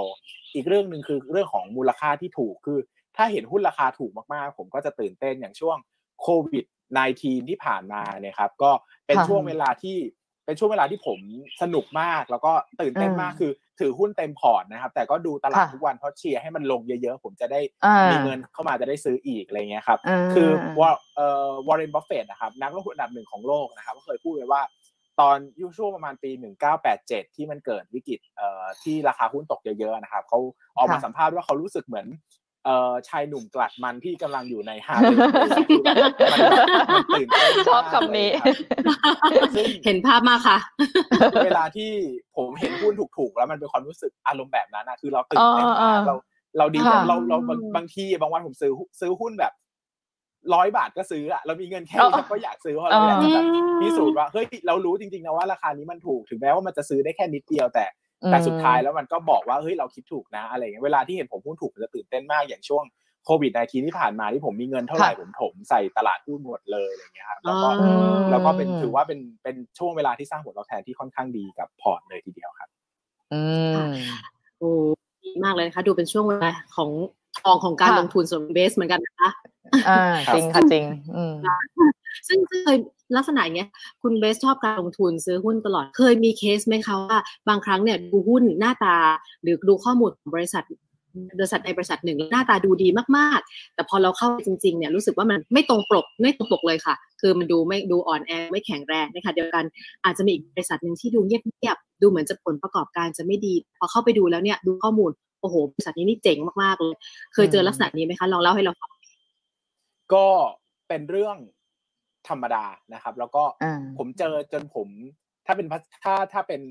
อีกเรื่องหนึ่งคือเรื่องของมูลค่าที่ถูกคือ ถ้าเห็นหุ้นราคาถูกมากๆ ผมก็จะตื่นเต้นอย่างช่วงโควิด -19 ที่ผ่านมาเนี่ยครับ ก็เป็นค่ะช่วงเวลาที่เป็นช่วงเวลาที่ผมสนุกมาก แล้วก็ตื่นเต้นมากอืมคือ ถือหุ้นเต็มพอร์ตนะครับ แต่ก็ดูตลาดค่ะทุกวันเพราะเชียร์ให้มันลงเยอะๆ ผมจะได้อ่ามีมีเงินเข้ามาจะได้ซื้ออีกอะไรเงี้ยครับอ่าคือวอเอ่อวอร์เรนบัฟเฟตนะครับนักลงทุนอันดับหนึ่งของโลกนะครับก็เคยพูดไว้ว่า ตอนยุคช่วงประมาณปี 1987 ที่มันเกิดวิกฤตเอ่อที่ราคาหุ้นตกเยอะๆนะครับเขาออกมาค่ะสัมภาษณ์ว่าเขารู้สึกเหมือนเอ่อชายหนุ่มกลัดมันที่กำลังอยู่ในฮาร์เลย์คือแบบมันมันตื่นเต้นมากชอบคำนี้เลยครับซึ่งเห็นภาพมากค่ะ เวลาที่ผมเห็นหุ้นถูกๆ แล้วมันเป็นความรู้สึกอารมณ์แบบนั้นนะคือเราตื่นเต้นเออเอมาอกเราเราดีค่ะเราเราบางบางทีบางวันผมซื้อซื้อหุ้นแบบ ร้อยบาทก็ซื้ออะเรามีเงินแค่นี้เราก็อยากซื้อเพราะเราอยากจะแบบพิสูจน์ว่าเฮ้ยเรารู้จริงๆนะว่าราคานี้มันถูกถึงแม้ว่ามันจะซื้อได้แค่นิดเดียวแต่แต่สุดท้ายแล้วมันก็บอกว่าเฮ้ยเราคิดถูกนะอะไรอย่างเงี้ยเวลาที่เห็นผมหุ้นถูกผมจะตื่นเต้นมากอย่างช่วงโควิด -19 ที่ผ่านมาที่ผมมีเงินเท่าไหร่ค่ะผมถมใส่ตลาดหุ้นหมดเลยอะไรอย่างเงี้ยครับแล้วก็อ๋อแล้วก็เป็นถือว่าเป็นเป็นช่วงเวลาที่สร้างผลตอบแทนที่ค่อนข้างดีกับพอร์ตเลยทีเดียวครับอืมโอ้ดีมากเลยนะคะดูเป็นช่วงเวลาของทองของการค่ะลงทุนส่วนเบสเหมือนกันนะคะ อ่าครับจริงค่ะจริง อืมซึ่งเคยลักษณะอย่างเงี้ยคุณเบสชอบการลงทุนซื้อหุ้นตลอดเคยมีเคสไหมคะว่าบางครั้งเนี่ยดูหุ้นหน้าตา หรือดูข้อมูลของบริษัทบริษัทในบริษัทหนึ่งแล้วหน้าตาดูดีมาก ๆ แต่พอเราเข้าไปจริง ๆ เนี่ยรู้สึกว่ามันไม่ตรงปกไม่ตรงปกเลยค่ะ คือมันดูไม่ดูอ่อนแอไม่แข็งแรงนะคะเดียวกันอาจจะมีอีกบริษัทหนึ่งที่ดูเงียบๆดูเหมือนจะผลประกอบการจะไม่ดี พอเข้าไปดูแล้วเนี่ยดูข้อมูลโอ้โหบริษัทนี้นี่เจ๋งมากๆเลย เคยเจอลักษณะนี้ไหมคะลองเล่าให้เราฟัง ก็เป็นเรื่องธรรมดานะครับ แล้วก็อ่าผมเจอจนผม ถ้าเป็นภาถ้าถ้าเป็น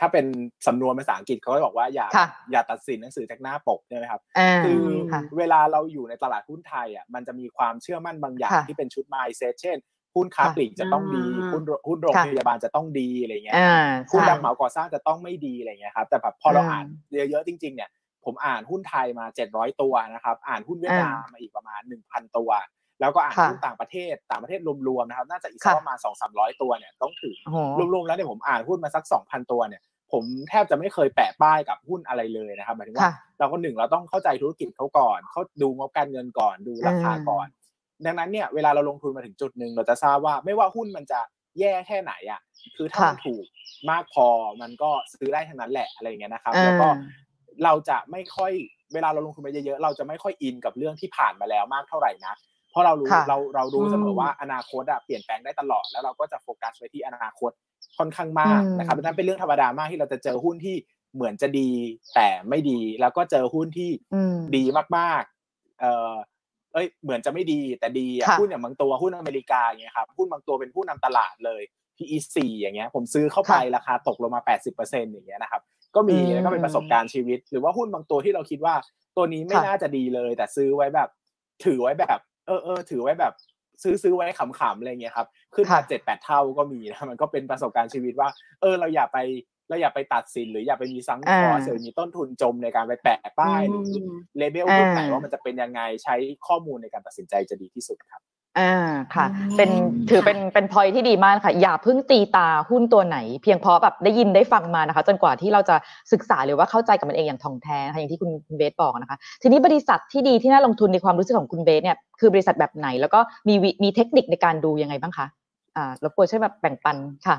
ถ้าเป็นสำนวนภาษาอังกฤษเขาก็บอกว่าอย่าค่ะอย่าตัดสินหนังสือจากหน้าปกใช่ไหมครับอ่าคือค่ะเวลาเราอยู่ในตลาดหุ้นไทยอะมันจะมีความเชื่อมั่นบางอย่างค่ะที่เป็นชุด mindset เช่นหุ้นค้าค่ะปลีกจะต้องดีอ่าหุ้นหุ้นโรงค่ะพยาบาลจะต้องดีอะไรเงี้ยอ่าหุ้นใช่รับเหมาก่อสร้างจะต้องไม่ดีอะไรเงี้ยครับแต่แบบพอเราอืมอ่านเยอะๆจริง ๆเนี่ย ผมอ่านหุ้นไทยมา 700 ตัวนะครับ อ่านหุ้นเวียดนามมาอีกประมาณ 1,000 ตัว แล้วก็อ่านค่ะหุ้นต่างประเทศต่างประเทศรวมๆนะครับ น่าจะอีกค่ะประมาณ2-300ตัวเนี่ยต้องถึงโอ้โหรวมๆแล้วเนี่ยผมอ่านหุ้นมาสัก 2,000 ตัวเนี่ยผมแทบจะไม่เคยแปะป้ายกับหุ้นอะไรเลยนะครับหมายถึงว่าค่ะเราก็หนึ่งเราต้องเข้าใจธุรกิจเขาก่อนเขาดูงบการเงินก่อนดูราคาก่อน ดังนั้นเนี่ยเวลาเราลงทุนมาถึงจุดหนึ่งเราจะทราบว่าไม่ว่าหุ้นมันจะแย่แค่ไหนอะคือถ้าค่ะมันถูกมากพอมันก็ซื้อได้ทั้งนั้นแหละอะไรอย่างเงี้ยนะครับอ่าแล้วก็ เราจะไม่ค่อยเวลาเราลงทุนไปเยอะๆเราจะไม่ค่อยอินกับเรื่องที่ผ่านมาแล้วมากเท่าไหร่นะเพราะเรารู้ค่ะเราเรารู้เสมอมว่าอนาคตอะเปลี่ยนแปลงได้ตลอดแล้วเราก็จะโฟกัสไปที่อนาคตค่อนข้างมากอืมนะครับดังนั้นเป็นเรื่องธรรมดามากที่เราจะเจอหุ้นที่เหมือนจะดีแต่ไม่ดี แล้วก็เจอหุ้นที่อืมดีมากๆเออเอ้ยเหมือนจะไม่ดีแต่ดีอะค่ะหุ้นอย่างบางตัวหุ้นอเมริกาอย่างเงี้ยครับหุ้นบางตัวเป็นผู้นำตลาดเลย PE 4 อย่างเงี้ยผมซื้อเข้าไปราคาตกลงมา 80%อย่างเงี้ยนะครับ ก็มีอืมแล้วก็เป็นประสบการณ์ชีวิต หรือว่าหุ้นบางตัวที่เราคิดว่า ตัวนี้ไม่ค่ะน่าจะดีเลย แต่ซื้อไว้แบบ ถือไว้แบบ เออเออถือไว้แบบ ซื้อซื้อไว้ขำๆอะไรเงี้ยครับขึ้นมาค่ะเจ็ดแปดเท่าก็มีนะมันก็เป็นประสบการณ์ชีวิตว่า เออ เราอย่าไปเราอย่าไปตัดสินหรืออย่าไปมีซังคอร์สหรือมีต้นทุนจมในการไปแปะป้ายหรืออืมเลเบลหุ้นไหนว่ามันจะเป็นยังไงใช้ข้อมูลในการตัดสินใจจะดีที่สุดครับ อ่าค่ะอืมเป็นถือค่ะเป็นเป็นพอยที่ดีมากค่ะ อย่าเพิ่งตีตาหุ้นตัวไหน เพียงเพราะแบบได้ยินได้ฟังมานะคะ จนกว่าที่เราจะศึกษาหรือว่าเข้าใจกับมันเองอย่างท่องแท้นะคะอย่างที่คุณคุณเบสบอกนะคะ ทีนี้บริษัทที่ดีที่น่าลงทุนในความรู้สึกของคุณเบสเนี่ยคือบริษัทแบบไหน แล้วก็มีวิมีเทคนิคในการดูยังไงบ้างคะอ่ารบกวนช่วยแบบแบ่งปันค่ะ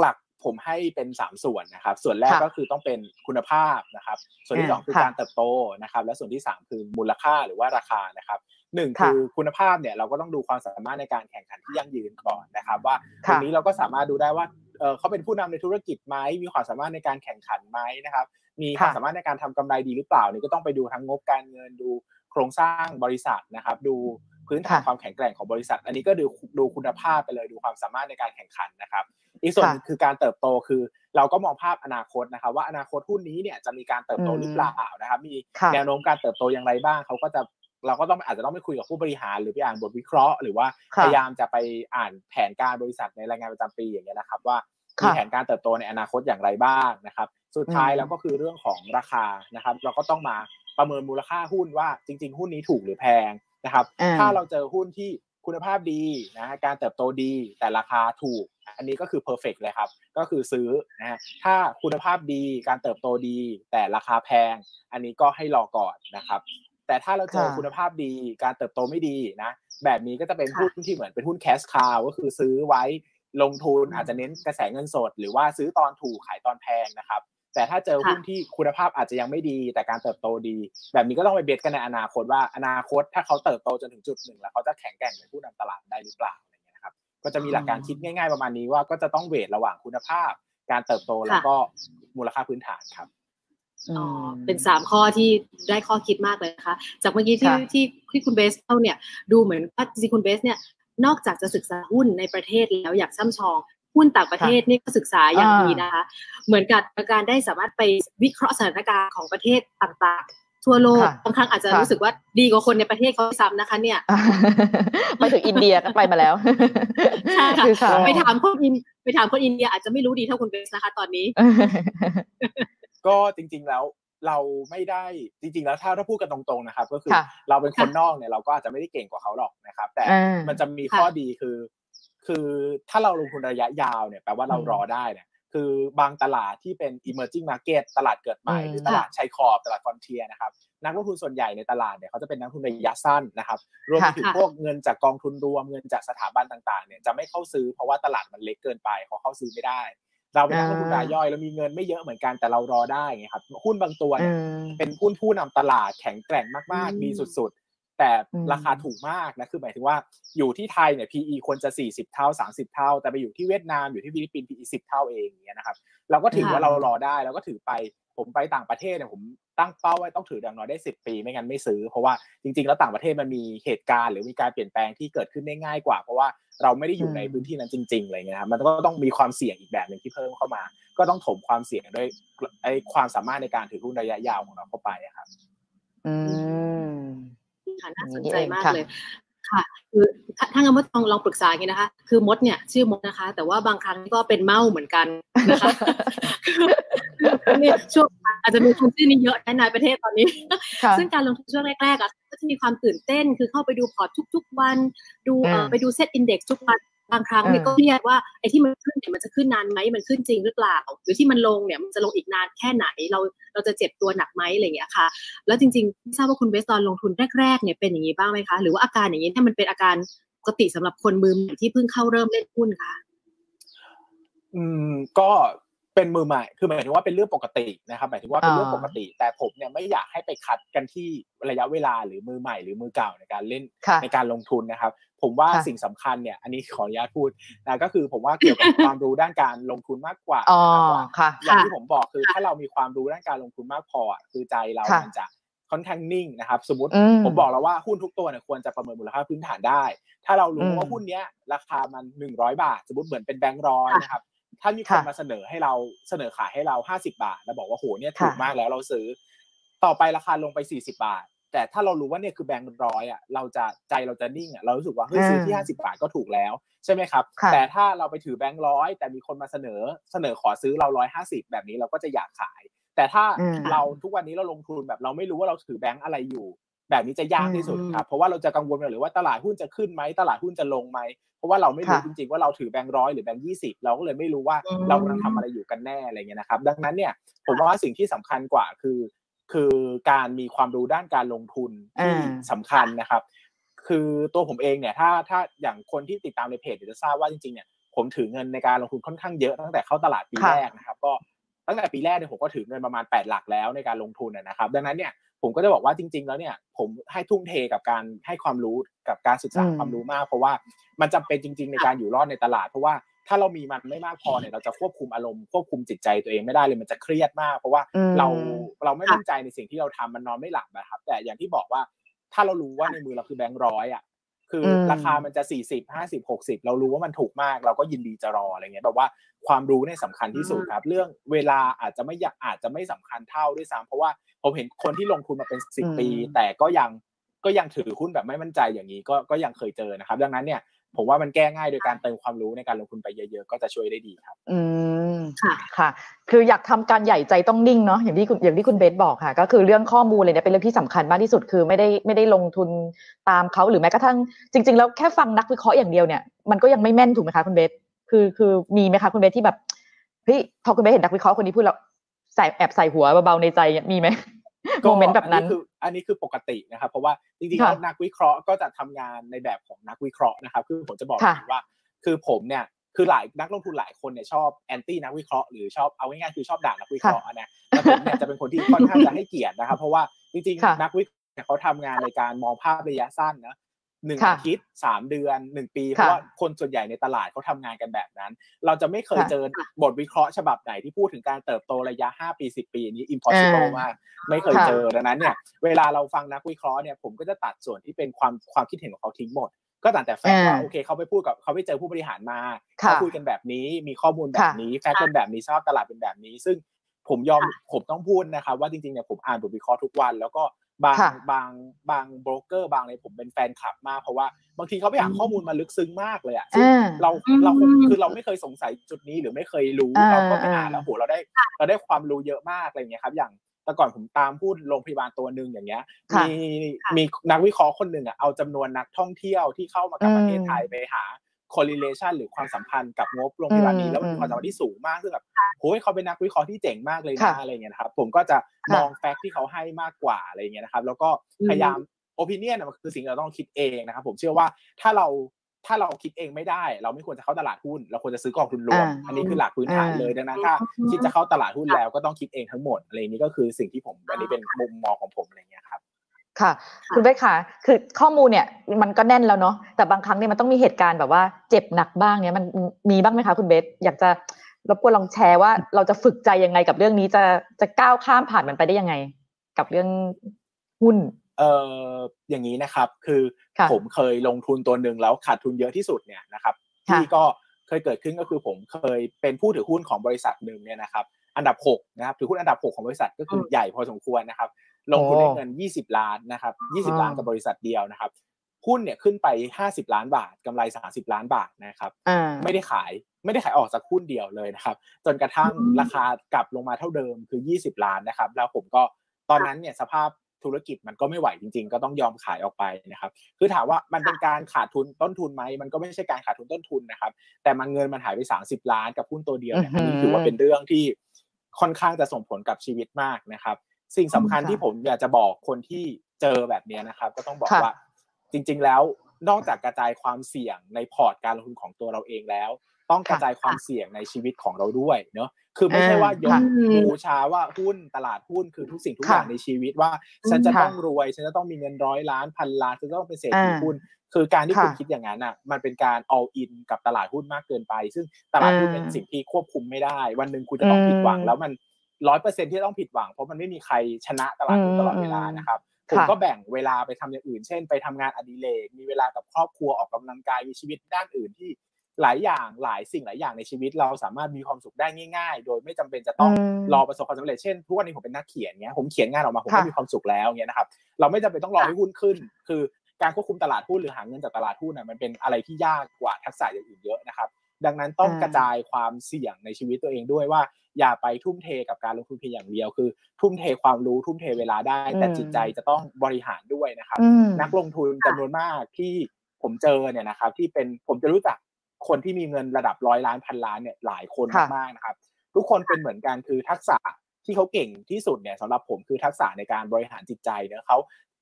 หลักๆผมให้เป็น 3 ส่วนนะครับ ส่วนแรกค่ะก็คือต้องเป็นคุณภาพนะครับ ส่วนที่อ่าสองคือค่ะการเติบโตนะครับ และส่วนที่ 3 คือมูลค่าหรือว่าราคานะครับ หนึ่งค่ะคือคุณภาพเนี่ยเราก็ต้องดูความสามารถในการแข่งขันที่ยั่งยืนก่อนนะครับ ว่าตค่ะรงนี้เราก็สามารถดูได้ว่าเออเขาเป็นผู้นำในธุรกิจไหมมีความสามารถในการแข่งขันไหมนะครับ มีความค่ะสามารถในการทำกำไรดีหรือเปล่านี่ก็ต้องไปดูทั้งงบการเงินดูโครงสร้างบริษัทนะครับ ดูพื้นฐานค่ะความแข็งแกร่งของบริษัท อันนี้ก็ดูดูคุณภาพไปเลยดูความสามารถในการแข่งขันนะครับ อีกส่วนหนึ่งคือการเติบโตคือ เราก็มองภาพอนาคตนะครับ ว่าอนาคตหุ้นนี้เนี่ยจะมีการเติบโตหรือเปล่านะครับ มีค่ะแนวโน้มการเติบโตอย่างไรบ้างเขาก็จะ เราก็ต้องอาจจะต้องไปคุยกับผู้บริหาร หรือไปอ่านบทวิเคราะห์ หรือว่าค่ะพยายามจะไปอ่านแผนการบริษัทในรายงานประจำปีอย่างเงี้ยนะครับ ว่ามีค่ะแผนการเติบโตในอนาคตอย่างไรบ้างนะครับ สุดท้ายอืมแล้วก็คือเรื่องของราคานะครับ เราก็ต้องมาประเมินมูลค่าหุ้นว่าจริง ๆ หุ้นนี้ถูกหรือแพงนะครับอ่าถ้าเราเจอหุ้นที่คุณภาพดีนะฮะการเติบโตดีแต่ราคาถูก อันนี้ก็คือ perfect เลยครับ ก็คือซื้อนะฮะถ้าคุณภาพดีการเติบโตดี แต่ราคาแพง อันนี้ก็ให้รอก่อนนะครับ แต่ถ้าเราเจอค่ะคุณภาพดีการเติบโตไม่ดีนะแบบนี้ก็จะเป็นค่ะหุ้นที่เหมือนเป็นหุ้น cash cow ก็คือซื้อไว้ลงทุนอืมอาจจะเน้นกระแสเงินสด หรือว่าซื้อตอนถูกขายตอนแพงนะครับ แต่ถ้าเจอค่ะหุ้นที่คุณภาพอาจจะยังไม่ดี แต่การเติบโตดี แบบนี้ก็ต้องไปเบสกันในอนาคตว่าอนาคตถ้าเขาเติบโตจนถึงจุดหนึ่งแล้วเขาจะแข็งแกร่งเป็นผู้นำตลาดได้หรือเปล่าอะไรเงี้ยนะครับก็จะมีหลักการคิดง่าย ๆ ประมาณนี้ว่าก็จะต้องเวทระหว่างคุณภาพ การเติบโตแล้วก็มูลค่าพื้นฐานครับ อือ๋อมเป็นสามข้อที่ได้ข้อคิดมากเลยนะคะ จากเมื่อกี้ที่ค่ะที่ที่คุณเบสเล่าเนี่ย ดูเหมือนว่าจริงๆคุณเบสเนี่ยนอกจากจะศึกษาหุ้นในประเทศแล้วอยากช่ำชองหุ้นต่างประเทศนี่ก็ศึกษาอย่างดีนะคะ เหมือนกับการได้สามารถไปวิเคราะห์สถานการณ์ของประเทศต่างทั่วโลกค่ะบางครั้งอาจจะค่ะรู้สึกว่าดีกว่าคนในประเทศเขาด้วยซ้ำนะคะ เนี่ยไปถึงอินเดียก็ไปมาแล้วใช่ค่ะคือค่ะไปถามคนอินไปถามคนอินเดียอาจจะไม่รู้ดีเท่าคุณเบสนะคะ ตอนนี้ ก็จริง ๆแล้วเราไม่ได้จริง ๆ แล้วถ้าถ้าพูดกันตรงๆนะครับ ก็คือค่ะเราเป็นคนนอกเนี่ยเราก็อาจจะไม่ได้เก่งกว่าเขาหรอกนะครับ แต่อ่ามันจะมีข้อดีคือ คือถ้าเราลงทุนระยะยาวเนี่ยแปลว่าเราอืมรอได้เนี่ยคือบางตลาดที่เป็น emerging market ตลาดเกิดใหม่อืมหรือตลาดชายขอบตลาดฟอนเทียนะครับ นักลงทุนส่วนใหญ่ในตลาดเนี่ยเขาจะเป็นนักลงทุนระยะสั้นนะครับ รวมไปถึงค่ะพวกเงินจากกองทุนรวมเงินจากสถาบันต่างๆเนี่ยจะไม่เข้าซื้อเพราะว่าตลาดมันเล็กเกินไปเขาเข้าซื้อไม่ได้ เราเป็นนักลงทุนรายย่อยเรามีเงินไม่เยอะเหมือนกันแต่เรารอได้ไงครับหุ้นบางตัวเนี่ยอืมเป็นหุ้นผู้นำตลาดแข็งแกร่งมากอืมๆดีสุดๆ แต่อืมราคาถูกมากนะคือหมายถึงว่าอยู่ที่ไทยเนี่ย PE ควรจะ 40 เท่า 30 เท่า แต่ไปอยู่ที่เวียดนามอยู่ที่ฟิลิปปินส์ PE 10 เท่าเองอย่างเงี้ยนะครับ เราก็ถือว่าเรารอได้เราก็ถือไปผมไปต่างประเทศเนี่ยผม ตั้งเป้าไว้ต้องถืออย่างน้อยได้ 10 ปี ไม่งั้นไม่ซื้อ เพราะว่าจริงๆ แล้วต่างประเทศมันมีเหตุการณ์หรือมีการเปลี่ยนแปลงที่เกิดขึ้นได้ง่ายกว่า เพราะว่าเราไม่ได้อยู่ในพื้นที่นั้นจริงๆอะไรเงี้ยครับมันก็ต้องมีความเสี่ยงอีกแบบหนึ่งที่เพิ่มเข้ามา ก็ต้องถมความเสี่ยงด้วยไอ้ความสามารถในการถือหุ้นระยะยาวของเราเข้าไปอะครับ อืมค่ะน่าสนนี่ใจเองมากค่ะเลย ค่ะคือถ้าถ้างั้นมดลองลองปรึกษาอย่างนี้นะคะ คือมดเนี่ยชื่อมดนะคะ แต่ว่าบางครั้งก็เป็นเมาเหมือนกันนะคะคือเนี่ยช่วงอาจจะมีคนชื่อนี้เยอะในประเทศตอนนี้ค่ะซึ่งการลงทุนช่วงแรกๆอะก็จะมีความตื่นเต้นคือเข้าไปดูพอร์ตทุก ๆ วัน ดูเอ่ออืมไปดู SET Index ทุกวัน บางครั้งเนี่ยอืมก็เครียดว่าไอ้ที่มันขึ้นเนี่ยมันจะขึ้นนานไหมมันขึ้นจริงหรือเปล่า หรือที่มันลงเนี่ยมันจะลงอีกนานแค่ไหนเราเราจะเจ็บตัวหนักไหมอะไรอย่างเงี้ยค่ะ แล้วจริงๆไม่ทราบว่าคุณเบสตอนลงทุนแรกๆเนี่ยเป็นอย่างนี้บ้างไหมคะหรือว่าอาการอย่างนี้เนี่ยมันเป็นอาการปกติสำหรับคนมือใหม่ที่เพิ่งเข้าเริ่มเล่นหุ้นค่ะ อืมก็ เป็นมือใหม่ คือหมายถึงว่าเป็นเรื่องปกตินะครับ หมายถึงว่าเป็นเรื่องปกติ แต่ผมเนี่ยไม่อยากให้ไปคัดกันที่ระยะเวลาหรือมือใหม่หรือมือเก่าในการเล่นค่ะในการลงทุนนะครับ ผมว่าค่ะสิ่งสำคัญเนี่ย อันนี้ขออนุญาตพูดนะก็คือผมว่าเกี่ยวกับความรู้ด้านการลงทุนมากกว่าอ๋อนะครับว่าค่ะอย่างที่ผมบอกคือถ้าเรามีความรู้ด้านการลงทุนมากพออะคือใจเราค่ะมันจะค่อนข้างนิ่งนะครับ สมมติอืมผมบอกแล้วว่าหุ้นทุกตัวเนี่ยควรจะประเมินมูลค่าพื้นฐานได้ ถ้าเรารู้อืมว่าหุ้นเนี้ยราคามันหนึ่งร้อยบาท สมมติเหมือนเป็นแบงค์ร้อยค่ะนะครับ ถ้ามีคนค่ะมาเสนอให้เราเสนอขายให้เราห้าสิบาท แล้วบอกว่าโหเนี่ยถูกค่ะมากแล้วเราซื้อ ต่อไปราคาลงไปสี่สิบาท แต่ถ้าเรารู้ว่าเนี่ยคือแบงค์ร้อยอะเราจะใจเราจะนิ่งอะเรารู้สึกว่าเฮ้ยซื้อที่อืมห้าสิบาทก็ถูกแล้วใช่ไหมครับค่ะแต่ถ้าเราไปถือแบงค์ร้อยแต่มีคนมาเสนอเสนอขอซื้อเราร้อยห้าสิบแบบนี้เราก็จะอยากขาย แต่ถ้าอืมเราทุกวันนี้เราลงทุนแบบเราไม่รู้ว่าเราถือแบงค์อะไรอยู่ แบบนี้จะยากที่สุดอืมครับเพราะว่าเราจะกังวลหรือว่าตลาดหุ้นจะขึ้นไหมตลาดหุ้นจะลงไหมเพราะว่าเราไม่รู้ค่ะจริงๆว่าเราถือแบงค์ร้อยหรือแบงค์ยี่สิบเราก็เลยไม่รู้ว่าอืมเรากำลังทำอะไรอยู่กันแน่อะไรเงี้ยนะครับ ดังนั้นเนี่ยผมว่าสิ่งที่สำคัญกว่าคือ คือการมีความรู้ด้านการลงทุนที่อ่าสำคัญนะครับ คือตัวผมเองเนี่ยถ้าถ้าอย่างคนที่ติดตามในเพจเดี๋ยวจะทราบว่าจริงๆเนี่ยผมถือเงินในการลงทุนค่อนข้างเยอะตั้งแต่เข้าตลาดปีค่ะแรกนะครับ ก็ตั้งแต่ปีแรกเนี่ยผมก็ถือเงินประมาณ 8 หลักแล้วในการลงทุนนะนะครับ ดังนั้นเนี่ย ผมก็จะบอกว่าจริง ๆ แล้วเนี่ยผมให้ทุ่มเทกับการให้ความรู้กับการศึกษาอืมความรู้มาก เพราะว่ามันจำเป็นจริง ๆ ในการอยู่รอดในตลาด เพราะว่าถ้าเรามีมันไม่มากพอเนี่ยเราจะควบคุมอารมณ์ควบคุมจิตใจตัวเองไม่ได้เลยมันจะเครียดมาก เพราะว่าอืมเราเราไม่มั่นใจในสิ่งที่เราทำมันนอนไม่หลับนะครับ แต่อย่างที่บอกว่าถ้าเรารู้ว่าในมือเราคือแบงค์ร้อยอะ คืออมราคามันจะสี่สิบห้าสิบหกสิบเรารู้ว่ามันถูกมาก เราก็ยินดีจะรออะไรเงี้ยแบบว่าความรู้เนี่ยสำคัญที่สุดครับ เรื่องเวลาอาจจะไม่อยากอาจจะไม่สำคัญเท่าด้วยซ้ำเพราะว่าผมเห็นคนที่ลงทุนมาเป็นสิบอืมปี แต่ก็ยังก็ยังถือหุ้นแบบไม่มั่นใจอย่างนี้ก็ก็ยังเคยเจอนะครับ ดังนั้นเนี่ย ผมว่ามันแก้ง่ายโดยการเติมความรู้ในการลงทุนไปเยอะๆ ก็จะช่วยได้ดีครับ อืมค่ะค่ะ คืออยากทำการใหญ่ใจต้องนิ่งเนาะอย่างที่คุณอย่างที่คุณเบสบอกค่ะ ก็คือเรื่องข้อมูลเลยเนี่ยเป็นเรื่องที่สำคัญมากที่สุดคือไม่ได้ไม่ได้ลงทุนตามเขาหรือแม้กระทั่ง จริง ๆ แล้วแค่ฟังนักวิเคราะห์อย่างเดียวเนี่ยมันก็ยังไม่แม่นถูกไหมคะคุณเบสคือคือมีไหมคะคุณเบสที่แบบเฮ้ยพอคุณเบสเห็นนักวิเคราะห์คนนี้พูดแล้วใส่แอบใส่หัวเบาๆในใจเนี่ยมีไหม โมเมนต์แบบนั้นอัคืออันนี้คือปกตินะครับ เพราะว่าจริงๆค่ะแล้วนักวิเคราะห์ก็จะทำงานในแบบของนักวิเคราะห์นะครับ คือผมจะบอกค่ะอย่างนี้ว่า คือผมเนี่ยคือหลายนักลงทุนหลายคนเนี่ยชอบแอนตี้นักวิเคราะห์หรือชอบเอาง่ายๆคือชอบด่านักวิเคราะห์นะแต่ผมเนี่ยจะเป็นคนที่ค่อนข้างจะให้เกียรตินะครับ เพราะว่าจริงค่ะๆนักวิเคราะห์เนี่ยเขาทำงานในการมองภาพระยะสั้นนะ หนึ่งค่ะอาทิตย์สามเดือนหนึ่งปี เพราะว่าคนส่วนใหญ่ในตลาดเขาทำงานกันแบบนั้น เราจะไม่เคยค่ะเจอบทวิเคราะห์ฉบับไหนที่พูดถึงการเติบโตระยะ 5 ปี 10 ปีอันนี้ impossible อ่ามมากไม่เคยค่ะเจอดังนั้นเนี่ยเวลาเราฟังนักวิเคราะห์เนี่ยผมก็จะตัดส่วนที่เป็นความความคิดเห็นของเขาทิ้งหมดก็ต่างแต่แฟกต์ว่าอ่าโอเคเขาไปพูดกับเขาไปเจอผู้บริหารมาค่ะเขาคุยกันแบบนี้มีข้อมูลแบบนี้แฟกต์เป็นแบบนี้สภาพตลาดเป็นแบบนี้ ซึ่งผมยอมผมต้องพูดนะครับว่าจริงๆเนี่ยผมอ่านบทวิเคราะห์ทุกวัน แล้วก็ บางค่ะบางบางโบรกเกอร์บางอะไรผมเป็นแฟนคลับมาก เพราะว่าบางทีเขาไปหาข้อมูลมาลึกซึ้งมากเลยอะซึ่งอ่าเราอืมเราคือเราไม่เคยสงสัยจุดนี้หรือไม่เคยรู้อ่าเราก็ไปอ่านอ่าแล้วโหเราได้เราได้ความรู้เยอะมากอะไรอย่างเงี้ยครับอย่างแต่ก่อนผมตามพูดโรงพยาบาลตัวหนึ่งอย่างเงี้ยค่ะมีมีนักวิเคราะห์คนหนึ่งอะเอาจำนวนนักท่องเที่ยวที่เข้ามากับประเทศไทยไปหา correlation หรือความสัมพันธ์กับงบโรงพยาบาลนี้อืมแล้วมันมีความสัมพันธ์ที่สูงมากซึ่งแบบโอ้ยเขาเป็นนักวิเคราะห์ที่เจ๋งมากเลยค่ะนะอะไรเงี้ยนะครับผมก็จะค่ะมองแฟกต์ที่เขาให้มากกว่าอะไรเงี้ยนะครับแล้วก็พยายาม opinion น่ะมันคือสิ่งที่เราต้องคิดเองนะครับผมเชื่อว่าถ้าเราถ้าเราคิดเองไม่ได้ เราไม่ควรจะเข้าตลาดหุ้น เราควรจะซื้อกองทุนรวมอ่าอันนี้คือหลักพื้นฐานอ่าเลยดังนั้นถ้าคิดจะเข้าตลาดหุ้นแล้วก็ต้องคิดเองทั้งหมดอะไรนี้ก็คือสิ่งที่ผมอันนี้เป็นมุมมองของผมอะไรเงี้ยครับ ค่ะ คุณเบสค่ะ คือข้อมูลเนี่ยมันก็แน่นแล้วเนาะแต่บางครั้งเนี่ยมันต้องมีเหตุการณ์แบบว่าเจ็บหนักบ้างเนี่ยมันมีบ้างไหมคะคุณเบสอยากจะรบกวนลองแชร์ว่าเราจะฝึกใจยังไงกับเรื่องนี้จะจะก้าวข้ามผ่านมันไปได้ยังไง กับเรื่องหุ้นเอ่ออย่างนี้นะครับ คือค่ะผมเคยลงทุนตัวหนึ่งแล้วขาดทุนเยอะที่สุดเนี่ยนะครับค่ะที่ก็เคยเกิดขึ้นก็คือผมเคยเป็นผู้ถือหุ้นของบริษัทหนึ่งเนี่ยนะครับ อันดับหกนะครับถือหุ้นอันดับหกของบริษัทก็คืออมใหญ่พอสมควรนะครับ ลงทุนได้โอ้เงิน 20 ล้านนะครับอ๋20อล้านกับบริษัทเดียวนะครับหุ้นเนี่ยขึ้นไป 50 ล้านบาทกำไร 30 ล้านบาทนะครับอ่าไม่ได้ขายไม่ได้ขายออกจากหุ้นเดียวเลยนะครับ จนกระทั่งอืมราคากลับลงมาเท่าเดิมคือ 20 ล้านนะครับ แล้วผมก็ตอนนั้นเนี่ยสภาพธุรกิจมันก็ไม่ไหวจริง ๆ ก็ต้องยอมขายออกไปนะครับ คือถามว่ามันเป็นการขาดทุนต้นทุนไหมมันก็ไม่ใช่การขาดทุนต้นทุนนะครับ แต่มันเงินมันหายไป 30 ล้านกับหุ้นตัวเดียวเนี่ยอื้อัอนหือนี้ถือว่าเป็นเรื่องที่ค่อนข้างจะส่งผลกับชีวิตมากนะครับ สิ่งสำคัญค่ะที่ผมอยากจะบอกคนที่เจอแบบเนี้ยนะครับ ก็ต้องบอกค่ะว่า จริง ๆ แล้วนอกจากกระจายความเสี่ยงในพอร์ตการลงทุนของตัวเราเองแล้ว ต้องกระจายความเสี่ยงในชีวิตของเราด้วยเนาะคือไม่ใช่ว่ายกค่ะบูชาว่าหุ้นตลาดหุ้นคือทุกสิ่งทุกอย่างค่ะในชีวิตว่า ฉันจะค่ะต้องรวยฉันจะต้องมีเงินร้อยล้านพันล้านฉันจะต้องเป็นเศรษฐีอ่าหุ้นคือการที่ค่ะคุณคิดอย่างนั้นอะมันเป็นการ all in กับตลาดหุ้นมากเกินไป ซึ่งตลาดหุ้นอ่าเป็นสิ่งที่ควบคุมไม่ได้ วันหนึ่งคุณจะต้องอืมผิดหวังแล้วมัน ร้อยเปอร์เซ็นที่ต้องผิดหวังเพราะมันไม่มีใครชนะตลาดหุ้นตลอดเวลานะครับผมค่ะก็แบ่งเวลาไปทำอย่างอื่น เช่น ไปทำงานอดิเรกมีเวลากับครอบครัวออกกำลังกายมีชีวิตด้านอื่นที่หลายอย่างหลายสิ่งหลายอย่างในชีวิตเราสามารถมีความสุขได้ง่าย ๆ โดยไม่จำเป็นจะต้องอืมรอประสบความสำเร็จเช่นทุกวันนี้ผมเป็นนักเขียนเงี้ยผมเขียนงานออกมาผมก็ค่ะมีความสุขแล้วเงี้ยนะครับเราไม่จำเป็นต้องรอให้หุ้นขึ้น คือการควบคุมตลาดหุ้นหรือหาเงินจากตลาดหุ้นน่ะมันเป็นอะไรที่ยากกว่าทักษะอย่างอื่นเยอะนะครับ ดังนั้นต้องอ่ากระจายความเสี่ยงในชีวิตตัวเองด้วยว่า อย่าไปทุ่มเทกับการลงทุนเพียงอย่างเดียวคือ ทุ่มเทความรู้ทุ่มเทเวลาได้ แต่อืมจิตใจจะต้องบริหารด้วยนะครับอืมนักลงทุนจำนวนมากที่ผมเจอเนี่ยนะครับ ที่เป็นผมจะรู้จักคนที่มีเงินระดับร้อยล้านพันล้านเนี่ยหลายคนค่ะมากๆนะครับ ทุกคนเป็นเหมือนกันคือทักษะที่เขาเก่งที่สุดเนี่ยสำหรับผมคือทักษะในการบริหารจิตใจเนอะเขา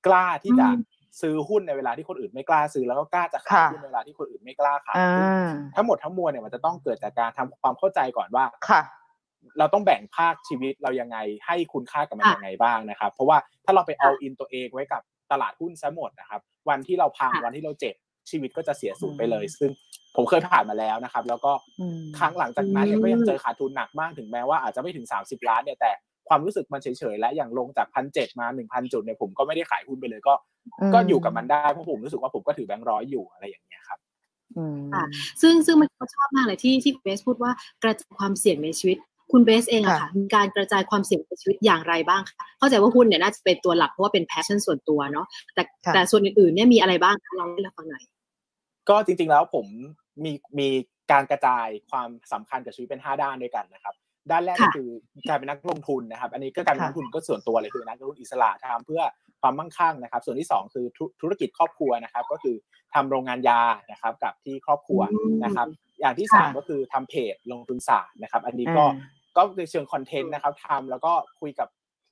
กล้าที่จะอืม ซื้อหุ้นในเวลาที่คนอื่นไม่กล้าซื้อแล้วก็กล้าจะขายค่ะหุ้นในเวลาที่คนอื่นไม่กล้าขายอ่าซึ่งทั้งหมดทั้งมวลเนี่ยมันจะต้องเกิดจากการทำความเข้าใจก่อนว่าค่ะเราต้องแบ่งภาคชีวิตเรายังไงให้คุณค่ากับมันค่ะยังไงบ้างนะครับ เพราะว่าถ้าเราไป all in ตัวเองไว้กับตลาดหุ้นซะหมดนะครับ วันที่เราพังค่ะวันที่เราเจ็บชีวิตก็จะเสียสูญไปเลยอืมซึ่งผมเคยผ่านมาแล้วนะครับ แล้วก็อืมครั้งหลังจากนั้นเนี่ยอืมก็ยังเจอขาดทุนหนักมากถึงแม้ว่าอาจจะไม่ถึง 30 ล้านเนี่ยแต่ ความรู้สึกมันเฉยๆและอย่างลงจากพันเจ็ดมาหนึ่งพันจุดเนี่ยผมก็ไม่ได้ขายหุ้นไปเลยก็อืมก็อยู่กับมันได้เพราะผมรู้สึกว่าผมก็ถือแบงค์ร้อยอยู่อะไรอย่างเงี้ยครับอืมค่ะซึ่งซึ่งมันก็ชอบมากเลยที่ที่เบสพูดว่ากระจายความเสี่ยงในชีวิตคุณเบสเองอะค่ะค่ะมีการกระจายความเสี่ยงในชีวิตอย่างไรบ้างคะเข้าใจว่าหุ้นเนี่ยน่าจะเป็นตัวหลักเพราะว่าเป็น passion ส่วนตัวเนาะแต่ค่ะแต่ส่วนอื่นๆเนี่ยมีอะไรบ้างคะลองให้เราฟังหน่อยก็จริงๆแล้วผมมีมีการกระจายความสำคัญกับชีวิตเป็น 5 ด้านด้วยกันนะครับ ด้านแรกก็ค่ะคือการเป็นนักลงทุนนะครับ อันนี้ก็การเป็นนักลงทุนก็ส่วนตัวเลยคือนักลงทุนอิสระทำเพื่อความมั่งคั่งนะครับ ส่วนที่สองคือธุธุรกิจครอบครัวนะครับ ก็คือทำโรงงานยานะครับกับที่ครอบครัวนะครับ อย่างที่สามค่ะก็คือทำเพจลงทุนศาสตร์นะครับ อันนี้ก็อ่าก็ในเชิงคอนเทนต์นะครับทำแล้วก็คุยกับ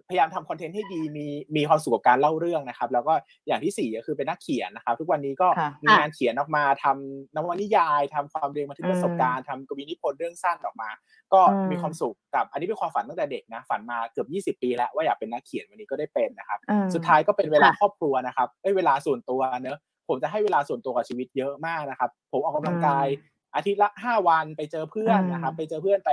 พยายามทำคอนเทนต์ให้ดีมีมีความสุขกับการเล่าเรื่องนะครับ แล้วก็อย่างที่สี่ก็คือเป็นนักเขียนนะครับ ทุกวันนี้ก็ค่ะมีงานเขียนออกมาทำนวนิยายทำความเรียนบันทึกประสบการณ์ทำกวีนิพนธ์เรื่องสั้นออกมา ก็อืมมีความสุขกับอันนี้เป็นความฝันตั้งแต่เด็กนะฝันมาเกือบ20 ปีแล้วว่าอยากเป็นนักเขียนวันนี้ก็ได้เป็นนะครับอืมสุดท้ายก็เป็นเวลาค่ะครอบครัวนะครับเอ้ยเวลาส่วนตัวเนอะผมจะให้เวลาส่วนตัวกับชีวิตเยอะมากนะครับ ผมออกกำลังกายอาทิตย์ละห้าวันไปเจอเพื่อนนะครับ ไปเจอเพื่อนไป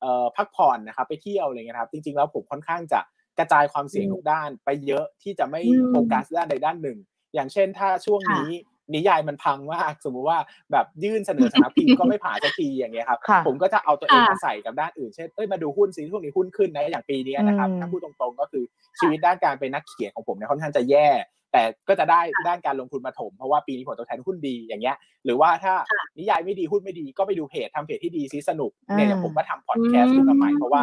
เอ่อพักผ่อนนะครับ ไปเที่ยวอะไรเงี้ยนะครับ จริงๆแล้วผมค่อนข้างจะ กระจายความเสี่ยงอืมทุกด้านไปเยอะที่จะไม่อืมโฟกัสด้านใดด้านหนึ่ง อย่างเช่น ถ้าช่วงค่ะนี้นิยายมันพังมากสมมุติว่าแบบยื่นเสนอสำนักพิมพ์ก็ไม่ผ่านสักทีอย่างเงี้ยครับค่ะผมก็จะเอาตัวเองค่ะมาใส่กับด้านอื่นเช่นเอ้ยมาดูหุ้นซิช่วงนี้หุ้นขึ้นนะอย่างปีนี้นะครับอืมถ้าพูดตรงๆ ก็คือชีวิตด้านการเป็นนักเขียนของผมเนี่ยค่อนข้างจะแย่ แต่ก็จะได้ด้านการลงทุนมาถม เพราะว่าปีนี้ผลตอบแทนหุ้นดีอย่างเงี้ย หรือว่าถ้านิยายไม่ดีหุ้นไม่ดีก็ไปดูเพจทำเพจที่ดีซิสนุกเนี่ยเดี๋ยวผมก็ทำพอดแคสต์ขึ้นมาใหม่เพราะว่า